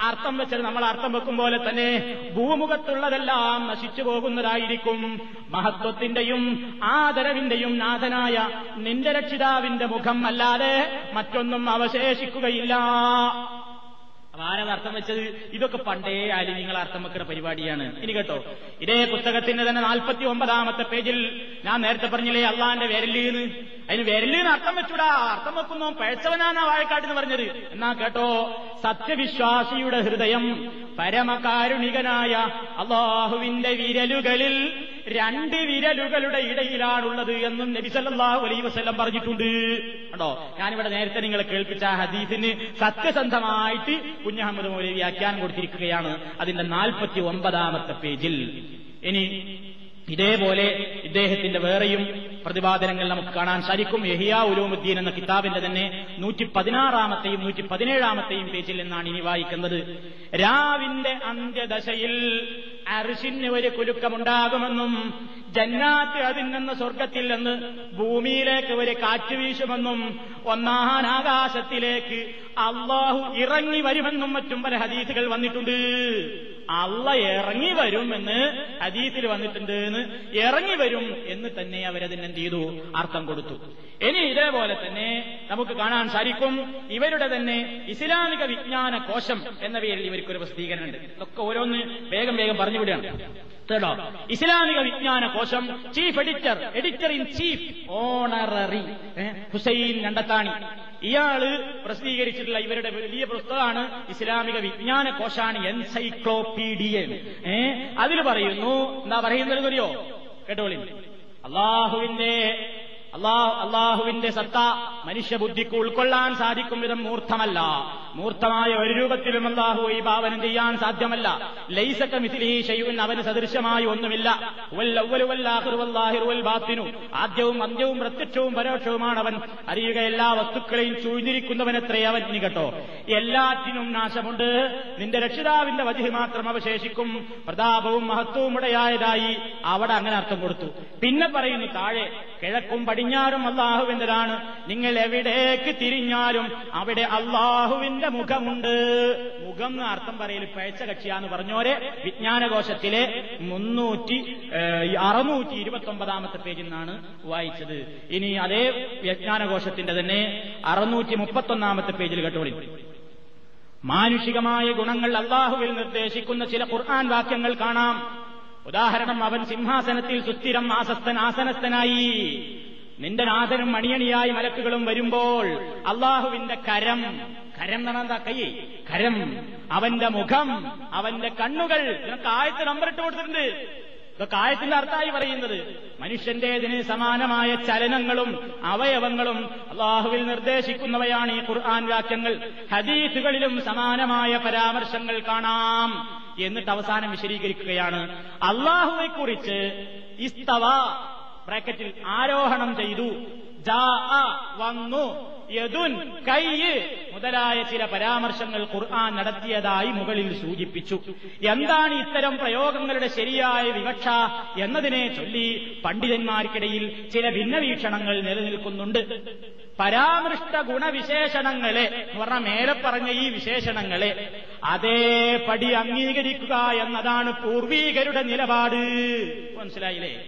അർത്ഥം വെച്ചത് നമ്മൾ അർത്ഥം വെക്കും പോലെ തന്നെ ഭൂമുഖത്തുള്ളതെല്ലാം നശിച്ചു പോകുന്നതായിരിക്കും. മഹത്വത്തിന്റെയും ആദരവിന്റെയും നാഥനായ നിന്റെ രക്ഷിതാവിന്റെ മുഖം അല്ലാതെ മറ്റൊന്നും അവശേഷിക്കുകയില്ല. ആരത് അർത്ഥം വെച്ചത്? ഇതൊക്കെ പണ്ടേ ആലും നിങ്ങൾ അർത്ഥം വെക്കുന്ന പരിപാടിയാണ്. ഇനി കേട്ടോ. ഇതേ പുസ്തകത്തിന്റെ തന്നെ നാൽപ്പത്തി ഒമ്പതാമത്തെ പേജിൽ ഞാൻ നേരത്തെ പറഞ്ഞില്ലേ അള്ളാന്റെ വിരലിന്ന് അതിന് വിരലിന്ന് അർത്ഥം വെച്ചൂടാ. അർത്ഥം വെക്കുന്നു പഴച്ചവനാണ് വാഴക്കാട്ടെന്ന് പറഞ്ഞത്. എന്നാ കേട്ടോ? സത്യവിശ്വാസിയുടെ ഹൃദയം പരമകാരുണികനായ അള്ളാഹുവിന്റെ വിരലുകളിൽ രണ്ട് വിരലുകളുടെ ഇടയിലാണുള്ളത് എന്നും നബിസല്ലാഹു അലൈ വസ്ലം പറഞ്ഞിട്ടുണ്ട്. കേട്ടോ ഞാനിവിടെ നേരത്തെ നിങ്ങളെ കേൾപ്പിച്ച ആ ഹദീസിന് സത്യസന്ധമായിട്ട് കുഞ്ഞഹമ്മദ് മൗലവി വ്യാഖ്യാനം കൊടുത്തിരിക്കുകയാണ് അതിന്റെ നാൽപ്പത്തി ഒമ്പതാമത്തെ പേജിൽ. ഇനി ഇതേപോലെ ഇദ്ദേഹത്തിന്റെ വേറെയും പ്രതിപാദനങ്ങൾ നമുക്ക് കാണാൻ സാധിക്കും. യഹിയ ഉലോമുദ്ദീൻ എന്ന കിതാബിന്റെ തന്നെ നൂറ്റി പതിനാറാമത്തെയും നൂറ്റി പതിനേഴാമത്തെയും പേജിൽ നിന്നാണ് ഇനി വായിക്കുന്നത്. രാവിന്റെ അന്ത്യദശയിൽ അർഷിന് ഒരു കുലുക്കമുണ്ടാകുമെന്നും ജന്നാത്ത് അതിൽ നിന്ന് സ്വർഗത്തിൽ നിന്ന് ഭൂമിയിലേക്ക് ഒരു കാറ്റ് വീശുമെന്നും ഒന്നാം ആകാശത്തിലേക്ക് അള്ളാഹു ഇറങ്ങി വരുമെന്നും മറ്റും പല ഹദീസുകൾ വന്നിട്ടുണ്ട്. അള്ള ഇറങ്ങി വരുമെന്ന് ഹദീസിൽ വന്നിട്ടുണ്ട് എന്ന് ഇറങ്ങി വരും എന്ന് തന്നെ അവരതിന് എന്ത് ചെയ്തു? അർത്ഥം കൊടുത്തു. ഇനി ഇതേപോലെ തന്നെ നമുക്ക് കാണാൻ സാധിക്കും ഇവരുടെ തന്നെ ഇസ്ലാമിക വിജ്ഞാന കോശം എന്ന പേരിൽ ഇവർക്കൊരു പ്രസിദ്ധീകരണം ഉണ്ട് ഇതൊക്കെ ഓരോന്ന് വേഗം വേഗം പറഞ്ഞു വിടുകയാണ്. കേട്ടോ? ഇസ്ലാമിക വിജ്ഞാന കോശം chief editor editor in chief honorary Hussain Kandathani ഇയാൾ പ്രസിദ്ധീകരിച്ചിട്ടുള്ള ഇവരുടെ വലിയ പുസ്തകമാണ് ഇസ്ലാമിക വിജ്ഞാന കോശാണ് എൻസൈക്ലോപീഡിയൻ ഏ? അതിൽ പറയുന്നു എന്താ പറയുന്നത് അറിയോ? കേട്ടോളി അള്ളാഹുവിന്റെ അള്ളാഹു അള്ളാഹുവിന്റെ സത്ത മനുഷ്യബുദ്ധിക്ക് ഉൾക്കൊള്ളാൻ സാധിക്കും വിധം മൂർത്തമല്ല. മൂർത്തമായ ഒരു രൂപത്തിലും അള്ളാഹു ഈ ഭാവനം ചെയ്യാൻ സാധ്യമല്ല. ലൈസക്ക മിഥിലി ഷെയ്യുൻ അവന് സദൃശമായി ഒന്നുമില്ല. ബാത്തിനു ആദ്യവും അന്ത്യവും പ്രത്യക്ഷവും പരോക്ഷവുമാണ് അവൻ. അറിയുക എല്ലാ വസ്തുക്കളെയും ചൂഴ്ന്നിരിക്കുന്നവനത്രേ അവൻ ഇനി കേട്ടോ. എല്ലാറ്റിനും നാശമുണ്ട്. നിന്റെ രക്ഷിതാവിന്റെ വധി മാത്രം അവശേഷിക്കും. പ്രതാപവും മഹത്വവും ഉടയായതായി. അവിടെ അങ്ങനെ അർത്ഥം കൊടുത്തു. പിന്നെ പറയുന്നു താഴെ കിഴക്കും പടിഞ്ഞാറും അള്ളാഹുവിന്റെതാണ് നിങ്ങൾ എവിടേക്ക് തിരിഞ്ഞാലും അവിടെ അള്ളാഹുവിന്റെ മുഖമുണ്ട്. മുഖം എന്ന് അർത്ഥം പറയൽ പഴച്ച കക്ഷിയാന്ന് പറഞ്ഞോരെ. വിജ്ഞാനകോശത്തിലെ മുന്നൂറ്റി അറുന്നൂറ്റി ഇരുപത്തി ഒമ്പതാമത്തെ പേജിൽ നിന്നാണ് വായിച്ചത്. ഇനി അതേ വിജ്ഞാനകോശത്തിന്റെ തന്നെ അറുന്നൂറ്റി മുപ്പത്തൊന്നാമത്തെ പേജിൽ കേട്ടോളി. മാനുഷികമായ ഗുണങ്ങൾ അള്ളാഹുവിൽ നിർദ്ദേശിക്കുന്ന ചില ഖുർആൻ വാക്യങ്ങൾ കാണാം. ഉദാഹരണം അവൻ സിംഹാസനത്തിൽ സുസ്ഥിരം ആസസ്തൻ ആസനസ്ഥനായി. നിന്റെ നാഥനും മണിയണിയായി മലക്കുകളും വരുമ്പോൾ അള്ളാഹുവിന്റെ കരം കരം എന്ന് കൈ? കരം. അവന്റെ മുഖം അവന്റെ കണ്ണുകൾ. ഇതൊക്കെ ആയത്ത് നമ്പർ ഇട്ട് കൊടുത്തിട്ടുണ്ട്. ഇതൊക്കെ ആയത്തിന്റെ അർത്ഥമായി പറയുന്നത്. മനുഷ്യന്റേതിന് സമാനമായ ചലനങ്ങളും അവയവങ്ങളും അള്ളാഹുവിൽ നിർദ്ദേശിക്കുന്നവയാണ് ഈ ഖുർആൻ വാക്യങ്ങൾ. ഹദീസുകളിലും സമാനമായ പരാമർശങ്ങൾ കാണാം എന്നിട്ട് അവസാനം വിശദീകരിക്കുകയാണ്. അള്ളാഹുവെക്കുറിച്ച് ഇസ്തവ ബ്രാക്കറ്റിൽ ആരോഹണം ചെയ്തു. വന്നു. യദുൻ കൈയ് മുതലായ ചില പരാമർശങ്ങൾ ഖുർആൻ നടത്തിയതായി മുകളിൽ സൂചിപ്പിച്ചു. എന്താണ് ഇത്തരം പ്രയോഗങ്ങളുടെ ശരിയായ വിവക്ഷ എന്നതിനെ ചൊല്ലി പണ്ഡിതന്മാർക്കിടയിൽ ചില ഭിന്നവീക്ഷണങ്ങൾ നിലനിൽക്കുന്നുണ്ട്. പരാമൃഷ്ട ഗുണവിശേഷണങ്ങളെ എന്ന് പറഞ്ഞ മേലെ പറഞ്ഞ ഈ വിശേഷണങ്ങളെ അതേപടി അംഗീകരിക്കുക എന്നതാണ് പൂർവീകരുടെ നിലപാട്. മനസ്സിലായില്ലേ?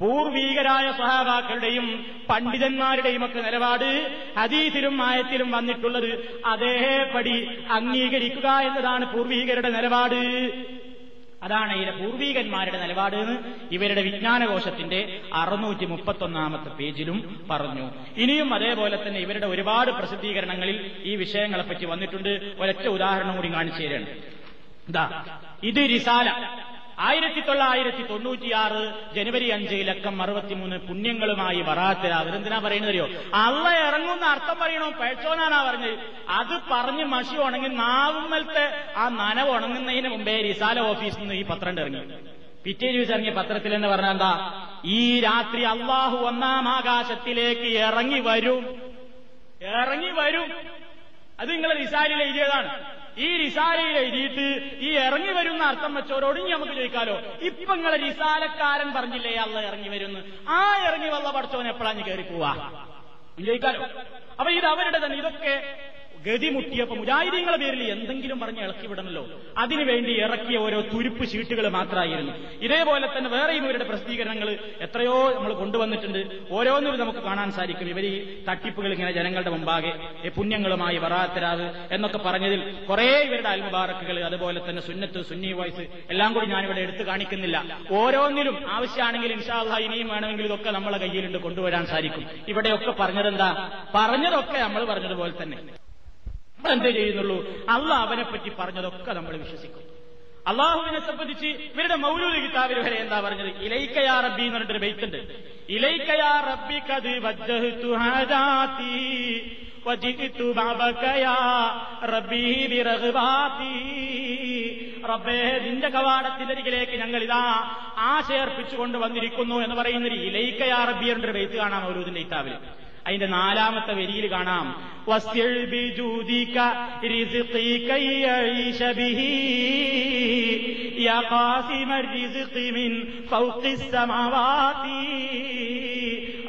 പൂർവീകരായ സഹാബാക്കളുടെയും പണ്ഡിതന്മാരുടെയും ഒക്കെ നിലപാട് ഹദീസിലും ആയത്തിലും വന്നിട്ടുള്ളത് അതേപടി അംഗീകരിക്കുക എന്നതാണ് പൂർവീകരുടെ നിലപാട്. അതാണ് ഇതിലെ പൂർവീകന്മാരുടെ നിലപാട് എന്ന് ഇവരുടെ വിജ്ഞാനകോശത്തിന്റെ അറുന്നൂറ്റി മുപ്പത്തൊന്നാമത്തെ പേജിലും പറഞ്ഞു. ഇനിയും അതേപോലെ തന്നെ ഇവരുടെ ഒരുപാട് പ്രസിദ്ധീകരണങ്ങളിൽ ഈ വിഷയങ്ങളെപ്പറ്റി വന്നിട്ടുണ്ട്. ഒരൊറ്റ ഉദാഹരണം കൂടി കാണിച്ചു തരാണ്. ഇത് റിസാല. ആയിരത്തി തൊള്ളായിരത്തി തൊണ്ണൂറ്റിയാറ് ജനുവരി അഞ്ച് ലക്കം അറുപത്തിമൂന്ന് പുണ്യങ്ങളുമായി വറാത്തിൽ അവരെന്തിനാ പറയുന്നത് അറിയോ? അള്ള ഇറങ്ങുന്ന അർത്ഥം പറയണോ? പഴച്ചോനാണാ പറഞ്ഞത്? അത് പറഞ്ഞ് മഷി ഉണങ്ങി നാവുമ്മലത്തെ ആ നനവ് ഉണങ്ങുന്നതിന് മുമ്പേ റിസാല ഓഫീസിൽ നിന്ന് ഈ പത്രം ഇറങ്ങി. പിറ്റേ ദിവസം ഇറങ്ങിയ പത്രത്തിൽ എന്ന് പറഞ്ഞാൽ എന്താ? ഈ രാത്രി അള്ളാഹു ഒന്നാം ആകാശത്തിലേക്ക് ഇറങ്ങി വരും. ഇറങ്ങി വരും. അത് നിങ്ങളെ റിസാലിൽ എഴുതിയതാണ്. ഈ റിസാലയിൽ എഴുതിയിട്ട് ഈ ഇറങ്ങി വരുന്ന അർത്ഥം വെച്ചവരോട് ഇനി നമുക്ക് ചോദിക്കാലോ. ഇപ്പൊ നിങ്ങളെ റിസാലക്കാരൻ പറഞ്ഞില്ലേ അള്ള ഇറങ്ങി വരുന്നു. ആ ഇറങ്ങി വല്ല പഠിച്ചവൻ എപ്പോഴാണ് കയറി പോവാ? ചോദിക്കാലോ. അപ്പൊ ഇത് അവരുടെ തന്നെ ഇതൊക്കെ ഗതിമുട്ടിയപ്പോ മുജാഹിദീങ്ങളെ പേരിൽ എന്തെങ്കിലും പറഞ്ഞ് ഇളക്കി വിടണല്ലോ അതിനുവേണ്ടി ഇറക്കിയ ഓരോ തുരുപ്പ് ഷീട്ടുകൾ മാത്രമായിരുന്നു. ഇതേപോലെ തന്നെ വേറെയും ഇവരുടെ പ്രസിദ്ധീകരണങ്ങൾ എത്രയോ നമ്മൾ കൊണ്ടുവന്നിട്ടുണ്ട്. ഓരോന്നും നമുക്ക് കാണാൻ സാധിക്കും. ഇവർ ഈ തട്ടിപ്പുകൾ ഇങ്ങനെ ജനങ്ങളുടെ മുമ്പാകെ പുണ്യങ്ങളുമായി വറാത്തരാത് എന്നൊക്കെ പറഞ്ഞതിൽ കുറെ ഇവരുടെ അൽമുബാറക്കുകൾ അതുപോലെ തന്നെ സുന്നത്ത് സുന്നി വോയിസ് എല്ലാം കൂടി ഞാനിവിടെ എടുത്തു കാണിക്കുന്നില്ല. ഓരോന്നിലും ആവശ്യമാണെങ്കിൽ ഇൻഷാല്ല ഇനിയും വേണമെങ്കിൽ ഇതൊക്കെ നമ്മളെ കയ്യിലുണ്ട് കൊണ്ടുവരാൻ സാധിക്കും. ഇവിടെയൊക്കെ പറഞ്ഞതെന്താ? പറഞ്ഞതൊക്കെ നമ്മൾ പറഞ്ഞതുപോലെ തന്നെ. എന്തേ ചെയ്യുന്നുള്ളൂ? അല്ല അവനെ പറ്റി പറഞ്ഞതൊക്കെ നമ്മൾ വിശ്വസിക്കും. അള്ളാഹുവിനെ സംബന്ധിച്ച് ഇവരുടെ മൗലൂദ് കിതാബിൽ വരെ എന്താ പറഞ്ഞത്? ഇലൈക്കയാ റബ്ബി എന്ന് പറഞ്ഞിട്ടൊരു ബൈത്തുണ്ട് ഇലൈക്കയാ റബ്ബി കത് വജ്ജഹ്തു ഹാജാതി വജിത്തു ബാബകയാ റബ്ബി ബിറഗ്ബാതി. റബ്ബേ നിന്റെ കവാടത്തിനരികിലേക്ക് ഞങ്ങൾ ഇതാ ആശയർപ്പിച്ചുകൊണ്ട് വന്നിരിക്കുന്നു എന്ന് പറയുന്നൊരു ഇലൈക്കയാ റബ്ബി എന്നൊരു ബൈത്ത് കാണാം മൗലൂദിന്റെ കിതാബിൽ. അതിന്റെ നാലാമത്തെ വരിയിൽ കാണാം.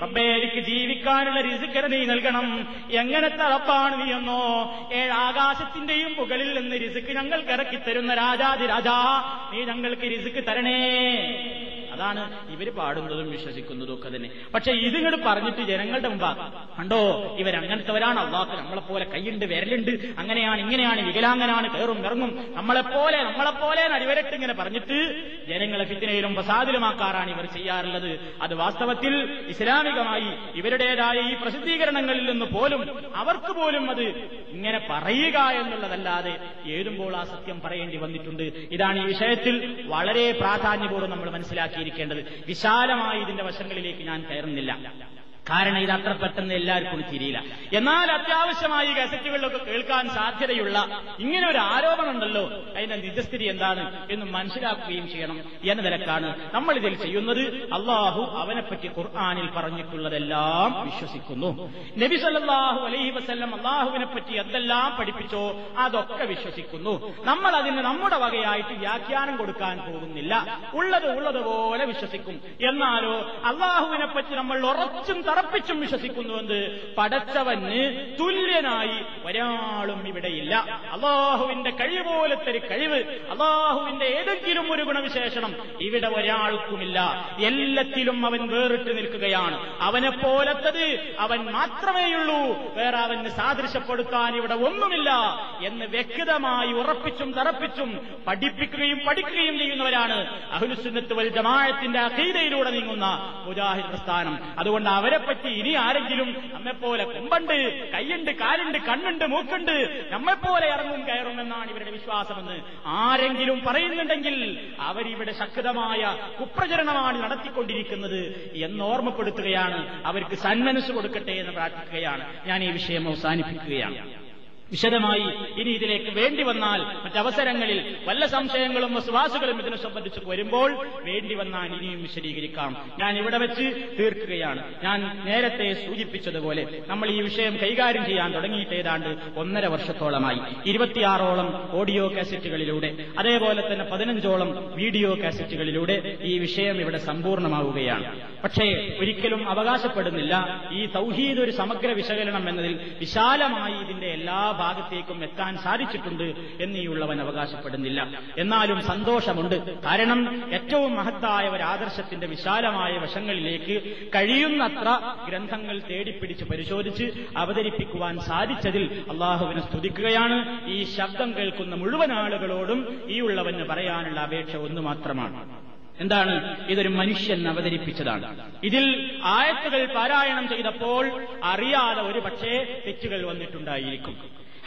റബ്ബേ എനിക്ക് ജീവിക്കാനുള്ള റിസുക്കര നീ നൽകണം. എങ്ങനത്തെ അറപ്പാണ് നീ എന്നോ? ഏഴ് ആകാശത്തിന്റെയും മുകളിൽ നിന്ന് റിസുക്ക് ഞങ്ങൾക്ക് ഇറക്കി തരുന്ന രാജാതി രാജാ നീ ഞങ്ങൾക്ക് റിസുക്ക് തരണേ. അതാണ് ഇവർ പാടുന്നതും വിശ്വസിക്കുന്നതും ഒക്കെ തന്നെ. പക്ഷെ ഇതിങ്ങോട് പറഞ്ഞിട്ട് ജനങ്ങളുടെ കണ്ടോ ഇവരങ്ങനത്തെവരാണ്. അള്ളാഹ് നമ്മളെപ്പോലെ കൈയുണ്ട് വിരലുണ്ട്. അങ്ങനെയാണ് ഇങ്ങനെയാണ് വികലാംഗനാണ്. കയറും ഇറങ്ങും. നമ്മളെപ്പോലെ നമ്മളെപ്പോലെ അടിവരട്ട് ഇങ്ങനെ പറഞ്ഞിട്ട് ജനങ്ങളെ ഫിത്തിനയിലും പ്രസാദിലുമാക്കാറാണ് ഇവർ ചെയ്യാറുള്ളത്. അത് വാസ്തവത്തിൽ ഇസ്ലാമികമായി ഇവരുടേതായ ഈ പ്രസിദ്ധീകരണങ്ങളിൽ നിന്ന് പോലും അവർക്ക് പോലും അത് ഇങ്ങനെ പറയുക എന്നുള്ളതല്ലാതെ ഏതുമ്പോൾ ആ സത്യം പറയേണ്ടി വന്നിട്ടുണ്ട്. ഇതാണ് ഈ വിഷയത്തിൽ വളരെ പ്രാധാന്യപൂർവം നമ്മൾ മനസ്സിലാക്കിയിരിക്കേണ്ടത്. വിശാലമായി ഇതിന്റെ വശങ്ങളിലേക്ക് ഞാൻ കയറുന്നില്ല. കാരണം ഇത് അത്ര പെട്ടെന്ന് എല്ലാവർക്കും തിരിയില്ല എന്നാൽ അത്യാവശ്യമായി ഗസറ്റുകളിലൊക്കെ കേൾക്കാൻ സാധ്യതയുള്ള ഇങ്ങനെ ഒരു ആരോപണം ഉണ്ടല്ലോ അതിന്റെ നിജസ്ഥിതി എന്താണ് എന്ന് മനസ്സിലാക്കുകയും ചെയ്യണം. എന്ന നിലക്കാണ് നമ്മൾ ഇതിൽ ചെയ്യുന്നത്. അള്ളാഹു അവനെപ്പറ്റി ഖുർആാനിൽ പറഞ്ഞിട്ടുള്ളതെല്ലാം വിശ്വസിക്കുന്നു. നബി സല്ലല്ലാഹു അലൈഹി വസ്ല്ലം അള്ളാഹുവിനെ പറ്റി എന്തെല്ലാം പഠിപ്പിച്ചോ അതൊക്കെ വിശ്വസിക്കുന്നു. നമ്മൾ അതിന് നമ്മുടെ വകയായിട്ട് വ്യാഖ്യാനം കൊടുക്കാൻ പോകുന്നില്ല. ഉള്ളത് ഉള്ളതുപോലെ വിശ്വസിക്കും. എന്നാലോ അള്ളാഹുവിനെ പറ്റി നമ്മൾ ഉറച്ചും തറപ്പിച്ചും വിശ്വസിക്കുന്നുവെന്ന് പടച്ചവന് തുല്യനായി ഒരാളും ഇവിടെയില്ല. അള്ളാഹുവിന്റെ കഴിവ് പോലത്തെ ഒരു കഴിവ് അള്ളാഹുവിന്റെ ഏതെങ്കിലും ഒരു ഗുണവിശേഷണം ഇവിടെ ഒരാൾക്കുമില്ല. എല്ലാത്തിലും അവൻ വേറിട്ട് നിൽക്കുകയാണ്. അവനെ പോലത്തത് അവൻ മാത്രമേയുള്ളൂ. വേറെ അവന് സാദൃശ്യപ്പെടുത്താൻ ഇവിടെ ഒന്നുമില്ല എന്ന് വ്യക്തമായി ഉറപ്പിച്ചും തറപ്പിച്ചും പഠിപ്പിക്കുകയും പഠിക്കുകയും ചെയ്യുന്നവരാണ് അഹുലുസുന്നത്ത് വൽ ജമാഅത്തിന്റെ അഖീദയിലൂടെ നീങ്ങുന്ന മുജാഹിദ് പ്രസ്ഥാനം. അതുകൊണ്ട് അവരെ പറ്റി ഇനി ആരെങ്കിലും നമ്മെപ്പോലെ കൊമ്പുണ്ട് കൈയുണ്ട് കാലുണ്ട് കണ്ണുണ്ട് മൂക്കുണ്ട് നമ്മെപ്പോലെ ഇറങ്ങും കയറും എന്നാണ് ഇവരുടെ വിശ്വാസമെന്ന് ആരെങ്കിലും പറയുന്നുണ്ടെങ്കിൽ അവരിവിടെ ശക്തമായ കുപ്രചരണമാണ് നടത്തിക്കൊണ്ടിരിക്കുന്നത് എന്ന് ഓർമ്മപ്പെടുത്തുകയാണ്. അവർക്ക് സന്മനസ് കൊടുക്കട്ടെ എന്ന് പ്രാർത്ഥിക്കുകയാണ്. ഞാൻ ഈ വിഷയം അവസാനിപ്പിക്കുകയാണ്. വിശദമായി ഇനി ഇതിലേക്ക് വേണ്ടി വന്നാൽ മറ്റവസരങ്ങളിൽ വല്ല സംശയങ്ങളും വിശ്വാസുകളും ഇതിനെ സംബന്ധിച്ച് വരുമ്പോൾ വേണ്ടി വന്നാൽ ഇനിയും വിശദീകരിക്കാം. ഞാൻ ഇവിടെ വെച്ച് തീർക്കുകയാണ്. ഞാൻ നേരത്തെ സൂചിപ്പിച്ചതുപോലെ നമ്മൾ ഈ വിഷയം കൈകാര്യം ചെയ്യാൻ തുടങ്ങിയിട്ട് ഏതാണ്ട് ഒന്നര വർഷത്തോളമായി. ഇരുപത്തിയാറോളം ഓഡിയോ കാസറ്റുകളിലൂടെ അതേപോലെ തന്നെ പതിനഞ്ചോളം വീഡിയോ കാസറ്റുകളിലൂടെ ഈ വിഷയം ഇവിടെ സമ്പൂർണമാവുകയാണ് പക്ഷേ ഒരിക്കലും അവകാശപ്പെടുന്നില്ല. ഈ തൗഹീദ് ഒരു സമഗ്ര വിശകലനം എന്നതിൽ വിശാലമായി ഇതിന്റെ എല്ലാ ഭാഗത്തേക്കും എത്താൻ സാധിച്ചിട്ടുണ്ട് എന്നീയുള്ളവൻ അവകാശപ്പെടുന്നില്ല. എന്നാലും സന്തോഷമുണ്ട്. കാരണം ഏറ്റവും മഹത്തായ ഒരു ആദർശത്തിന്റെ വിശാലമായ വശങ്ങളിലേക്ക് കഴിയുന്നത്ര ഗ്രന്ഥങ്ങൾ തേടിപ്പിടിച്ച് പരിശോധിച്ച് അവതരിപ്പിക്കുവാൻ സാധിച്ചതിൽ അള്ളാഹുവിനെ സ്തുതിക്കുകയാണ്. ഈ ശബ്ദം കേൾക്കുന്ന മുഴുവൻ ആളുകളോടും ഈ ഉള്ളവന് പറയാനുള്ള അപേക്ഷ ഒന്ന് മാത്രമാണ്. എന്താണ്? ഇതൊരു മനുഷ്യൻ അവതരിപ്പിച്ചതാണ്. ഇതിൽ ആയത്തുകൾ പാരായണം ചെയ്തപ്പോൾ അറിയാതെ ഒരു പക്ഷേ തെറ്റുകൾ വന്നിട്ടുണ്ടായിരിക്കും.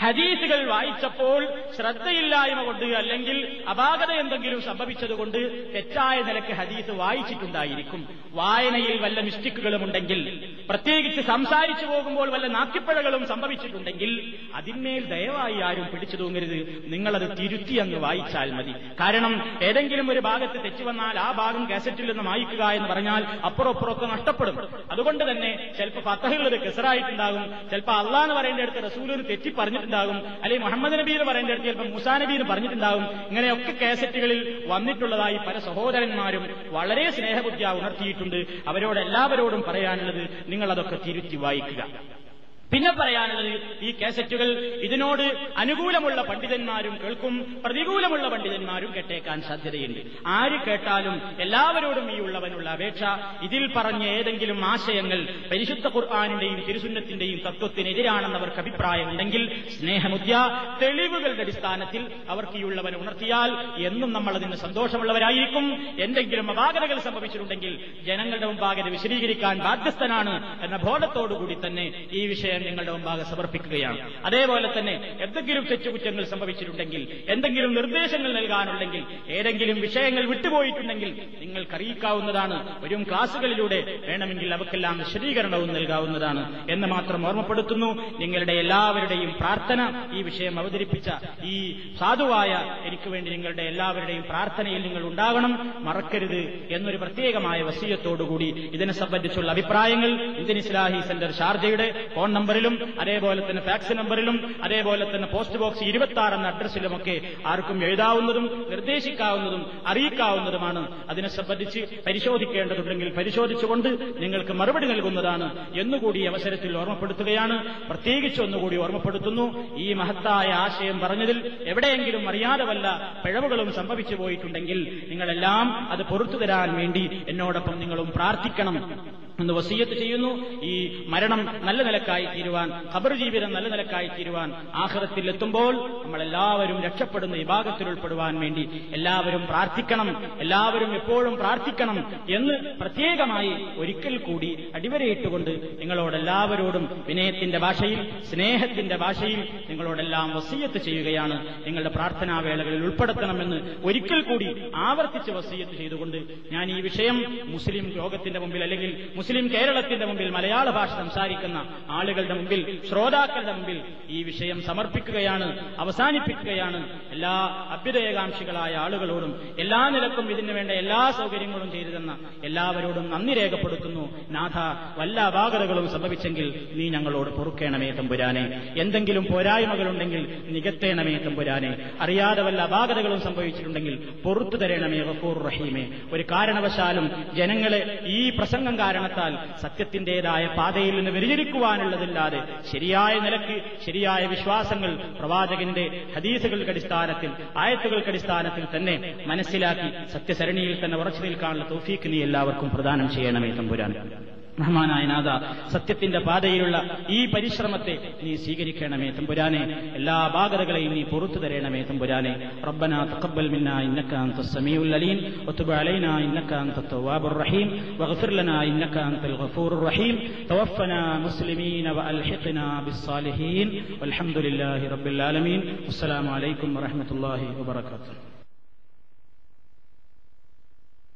ഹദീസുകൾ വായിച്ചപ്പോൾ ശ്രദ്ധയില്ലായ്മ കൊണ്ട് അല്ലെങ്കിൽ അപാകത എന്തെങ്കിലും സംഭവിച്ചതുകൊണ്ട് തെറ്റായ നിലയ്ക്ക് ഹദീസ് വായിച്ചിട്ടുണ്ടായിരിക്കും. വായനയിൽ വല്ല മിസ്റ്റിക്കുകളും ഉണ്ടെങ്കിൽ പ്രത്യേകിച്ച് സംസാരിച്ചു പോകുമ്പോൾ വല്ല നാക്കിപ്പഴകളും സംഭവിച്ചിട്ടുണ്ടെങ്കിൽ അതിന്മേൽ ദയവായി ആരും പിടിച്ചു തൂങ്ങരുത്. നിങ്ങളത് തിരുത്തി അങ്ങ് വായിച്ചാൽ മതി. കാരണം ഏതെങ്കിലും ഒരു ഭാഗത്ത് തെറ്റു വന്നാൽ ആ ഭാഗം കാസറ്റിൽ നിന്ന് വായിക്കുക എന്ന് പറഞ്ഞാൽ അപ്പുറപ്പുറമൊക്കെ നഷ്ടപ്പെടും. അതുകൊണ്ട് തന്നെ ചിലപ്പോൾ ഫത്തഹുള്ളത് കെസറായിട്ടുണ്ടാകും ചിലപ്പോൾ അള്ളാന്ന് പറയേണ്ട അടുത്ത് റസൂലൊരു തെറ്റി പറഞ്ഞിട്ടുണ്ടാകും. അല്ലെങ്കിൽ മുഹമ്മദ് നബീർ പറയേണ്ട അടുത്ത് ചിലപ്പോൾ മുസാ നബീർ പറഞ്ഞിട്ടുണ്ടാകും. ഇങ്ങനെയൊക്കെ കാസറ്റുകളിൽ വന്നിട്ടുള്ളതായി പല സഹോദരന്മാരും വളരെ സ്നേഹബുദ്ധിയ ഉണർത്തിയിട്ടുണ്ട്. അവരോട് എല്ലാവരോടും പറയാനുള്ളത് നിങ്ങളതൊക്കെ തിരുത്തി വായിക്കുക. പിന്നെ പറയാനുള്ളത് ഈ കാസറ്റുകൾ ഇതിനോട് അനുകൂലമുള്ള പണ്ഡിതന്മാരും കേൾക്കും പ്രതികൂലമുള്ള പണ്ഡിതന്മാരും കേട്ടേക്കാൻ സാധ്യതയുണ്ട്. ആര് കേട്ടാലും എല്ലാവരോടും ഈ ഉള്ളവനുള്ള അപേക്ഷ ഇതിൽ പറഞ്ഞ ഏതെങ്കിലും ആശയങ്ങൾ പരിശുദ്ധ ഖുർആാനിന്റെയും തിരുസുന്നത്തിന്റെയും തത്വത്തിനെതിരാണെന്നവർക്ക് അഭിപ്രായമുണ്ടെങ്കിൽ സ്നേഹമുദ്യ തെളിവുകളുടെ അടിസ്ഥാനത്തിൽ അവർക്ക് ഈ ഉള്ളവനെ ഉണർത്തിയാൽ എന്നും നമ്മൾ അതിന് സന്തോഷമുള്ളവരായിരിക്കും. എന്തെങ്കിലും അപാകതകൾ സംഭവിച്ചിട്ടുണ്ടെങ്കിൽ ജനങ്ങളുടെ മുമ്പാകെ വിശദീകരിക്കാൻ ബാധ്യസ്ഥനാണ് എന്ന ബോധത്തോടുകൂടി തന്നെ ഈ വിഷയം നിങ്ങളുടെ മുമ്പാകെ സമർപ്പിക്കുകയാണ്. അതേപോലെ തന്നെ എന്തെങ്കിലും തെറ്റുകുറ്റങ്ങൾ സംഭവിച്ചിട്ടുണ്ടെങ്കിൽ എന്തെങ്കിലും നിർദ്ദേശങ്ങൾ നൽകാനുണ്ടെങ്കിൽ ഏതെങ്കിലും വിഷയങ്ങൾ വിട്ടുപോയിട്ടുണ്ടെങ്കിൽ നിങ്ങൾക്ക് അറിയിക്കാവുന്നതാണ് വരും ക്ലാസുകളിലൂടെ വേണമെങ്കിൽ അവക്കെല്ലാം വിശദീകരണവും നൽകാവുന്നതാണ് എന്ന് മാത്രം ഓർമ്മപ്പെടുത്തുന്നു. നിങ്ങളുടെ എല്ലാവരുടെയും പ്രാർത്ഥന ഈ വിഷയം അവതരിപ്പിച്ച ഈ സാധുവായ എനിക്ക് വേണ്ടി നിങ്ങളുടെ എല്ലാവരുടെയും പ്രാർത്ഥനയിൽ നിങ്ങൾ ഉണ്ടാകണം. മറക്കരുത് എന്നൊരു പ്രത്യേകമായ വസീയത്തോടുകൂടി ഇതിനെ സംബന്ധിച്ചുള്ള അഭിപ്രായങ്ങൾ ഇന്ത്യൻ ഇസ്ലാഹി സെന്റർ ഷാർജയുടെ ഫോൺ നമ്പറിലും അതേപോലെ തന്നെ ഫാക്സ് നമ്പറിലും അതേപോലെ തന്നെ പോസ്റ്റ് ബോക്സ് ഇരുപത്തി ആറ് എന്ന അഡ്രസ്സിലുമൊക്കെ ആർക്കും എഴുതാവുന്നതും നിർദ്ദേശിക്കാവുന്നതും അറിയിക്കാവുന്നതുമാണ്. അതിനെ സംബന്ധിച്ച് പരിശോധിക്കേണ്ടതുണ്ടെങ്കിൽ പരിശോധിച്ചുകൊണ്ട് നിങ്ങൾക്ക് മറുപടി നൽകുന്നതാണ് എന്നുകൂടി അവസരത്തിൽ ഓർമ്മപ്പെടുത്തുകയാണ്. പ്രത്യേകിച്ച് ഒന്നുകൂടി ഓർമ്മപ്പെടുത്തുന്നു. ഈ മഹത്തായ ആശയം പറഞ്ഞതിൽ എവിടെയെങ്കിലും അറിയാതെ വല്ല പിഴവുകളും സംഭവിച്ചു പോയിട്ടുണ്ടെങ്കിൽ നിങ്ങളെല്ലാം അത് പൊറത്തു തരാൻ വേണ്ടി എന്നോടൊപ്പം നിങ്ങളും പ്രാർത്ഥിക്കണം. എന്ന് വസീയത്ത് ചെയ്യുന്നു. ഈ മരണം നല്ല നിലക്കായി തീരുവാൻ ഖബർ ജീവിതം നല്ല നിലക്കായി തീരുവാൻ ആഹ്റത്തിൽ എത്തുമ്പോൾ നമ്മളെല്ലാവരും രക്ഷപ്പെടുന്ന വിഭാഗത്തിൽ ഉൾപ്പെടുവാൻ വേണ്ടി എല്ലാവരും പ്രാർത്ഥിക്കണം എല്ലാവരും എപ്പോഴും പ്രാർത്ഥിക്കണം എന്ന് പ്രത്യേകമായി ഒരിക്കൽ കൂടി അടിവരയിട്ടുകൊണ്ട് നിങ്ങളോടെല്ലാവരോടും വിനയത്തിന്റെ ഭാഷയിൽ സ്നേഹത്തിന്റെ ഭാഷയിൽ നിങ്ങളോടെല്ലാം വസീയത്ത് ചെയ്യുകയാണ്. നിങ്ങളുടെ പ്രാർത്ഥനാ വേളകളിൽ ഉൾപ്പെടുത്തണമെന്ന് ഒരിക്കൽ കൂടി ആവർത്തിച്ച് വസീയത്ത് ചെയ്തുകൊണ്ട് ഞാൻ ഈ വിഷയം മുസ്ലിം ലോകത്തിന്റെ മുമ്പിൽ അല്ലെങ്കിൽ മുസ്ലിം കേരളത്തിന്റെ മുമ്പിൽ മലയാള ഭാഷ സംസാരിക്കുന്ന ആളുകളുടെ മുമ്പിൽ ശ്രോതാക്കളുടെ മുമ്പിൽ ഈ വിഷയം സമർപ്പിക്കുകയാണ് അവസാനിപ്പിക്കുകയാണ്. എല്ലാ അഭ്യുദയകാംക്ഷികളായ ആളുകളോടും എല്ലാ നിലക്കും ഇതിനു വേണ്ട എല്ലാ സൗകര്യങ്ങളും ചെയ്തു തന്ന എല്ലാവരോടും നന്ദി രേഖപ്പെടുത്തുന്നു. നാഥ വല്ല അപാകതകളും സംഭവിച്ചെങ്കിൽ നീ ഞങ്ങളോട് പൊറുക്കേണമേ തമ്പുരാനെ. എന്തെങ്കിലും പോരായ്മകളുണ്ടെങ്കിൽ നികത്തേണമേ തമ്പുരാനെ. അറിയാതെ വല്ല അപാകതകളും സംഭവിച്ചിട്ടുണ്ടെങ്കിൽ പൊറത്തു തരണമേ റഹീമേ ഒരു കാരണവശാലും ജനങ്ങളെ ഈ പ്രസംഗം കാരണത്താൽ സത്യത്തിന്റേതായ പാതയിൽ നിന്ന് വ്യതിചരിക്കുവാനുള്ളതില്ലാതെ ശരിയായ നിലയ്ക്ക് ശരിയായ വിശ്വാസങ്ങൾ പ്രവാചകന്റെ ഹദീസുകൾക്ക് അടിസ്ഥാനത്തിൽ ആയത്തുകൾക്ക് അടിസ്ഥാനത്തിൽ തന്നെ മനസ്സിലാക്കി സത്യസരണിയിൽ തന്നെ ഉറച്ചു നിൽക്കാനുള്ള തോഫീക്ക് നീ എല്ലാവർക്കും പ്രദാനം ചെയ്യണമേ തമ്പുരാൻ റഹ്മാനായ നാഥ സത്യത്തിന്റെ പാതയിലുള്ള ഈ പരിശ്രമത്തെ നീ സ്വീകരിക്കണമേ തമ്പുരാനെ. എല്ലാ ബാധകളെയും നീ പുറത്തു തരണമേ തമ്പുരാനെ. റബ്ബന തഖബ്ബൽ മിന്നാ ഇന്നക അൻത സമീഉൽ അലീം. വതുബ് അലൈനാ ഇന്നക അൻത തവ്വാബുർ റഹീം. വഗ്ഫിർ ലനാ ഇന്നക അൻതൽ റഹീം. തവഫനാ മുസ്ലിമീന വഅൽഹിഖ്നാ ബിസ്സാലിഹീൻ. വൽഹംദുലില്ലാഹി റബ്ബിൽ ആലമീൻ. അസ്സലാമു അലൈക്കും വറഹ്മത്തുള്ളാഹി വബറകാതുഹു.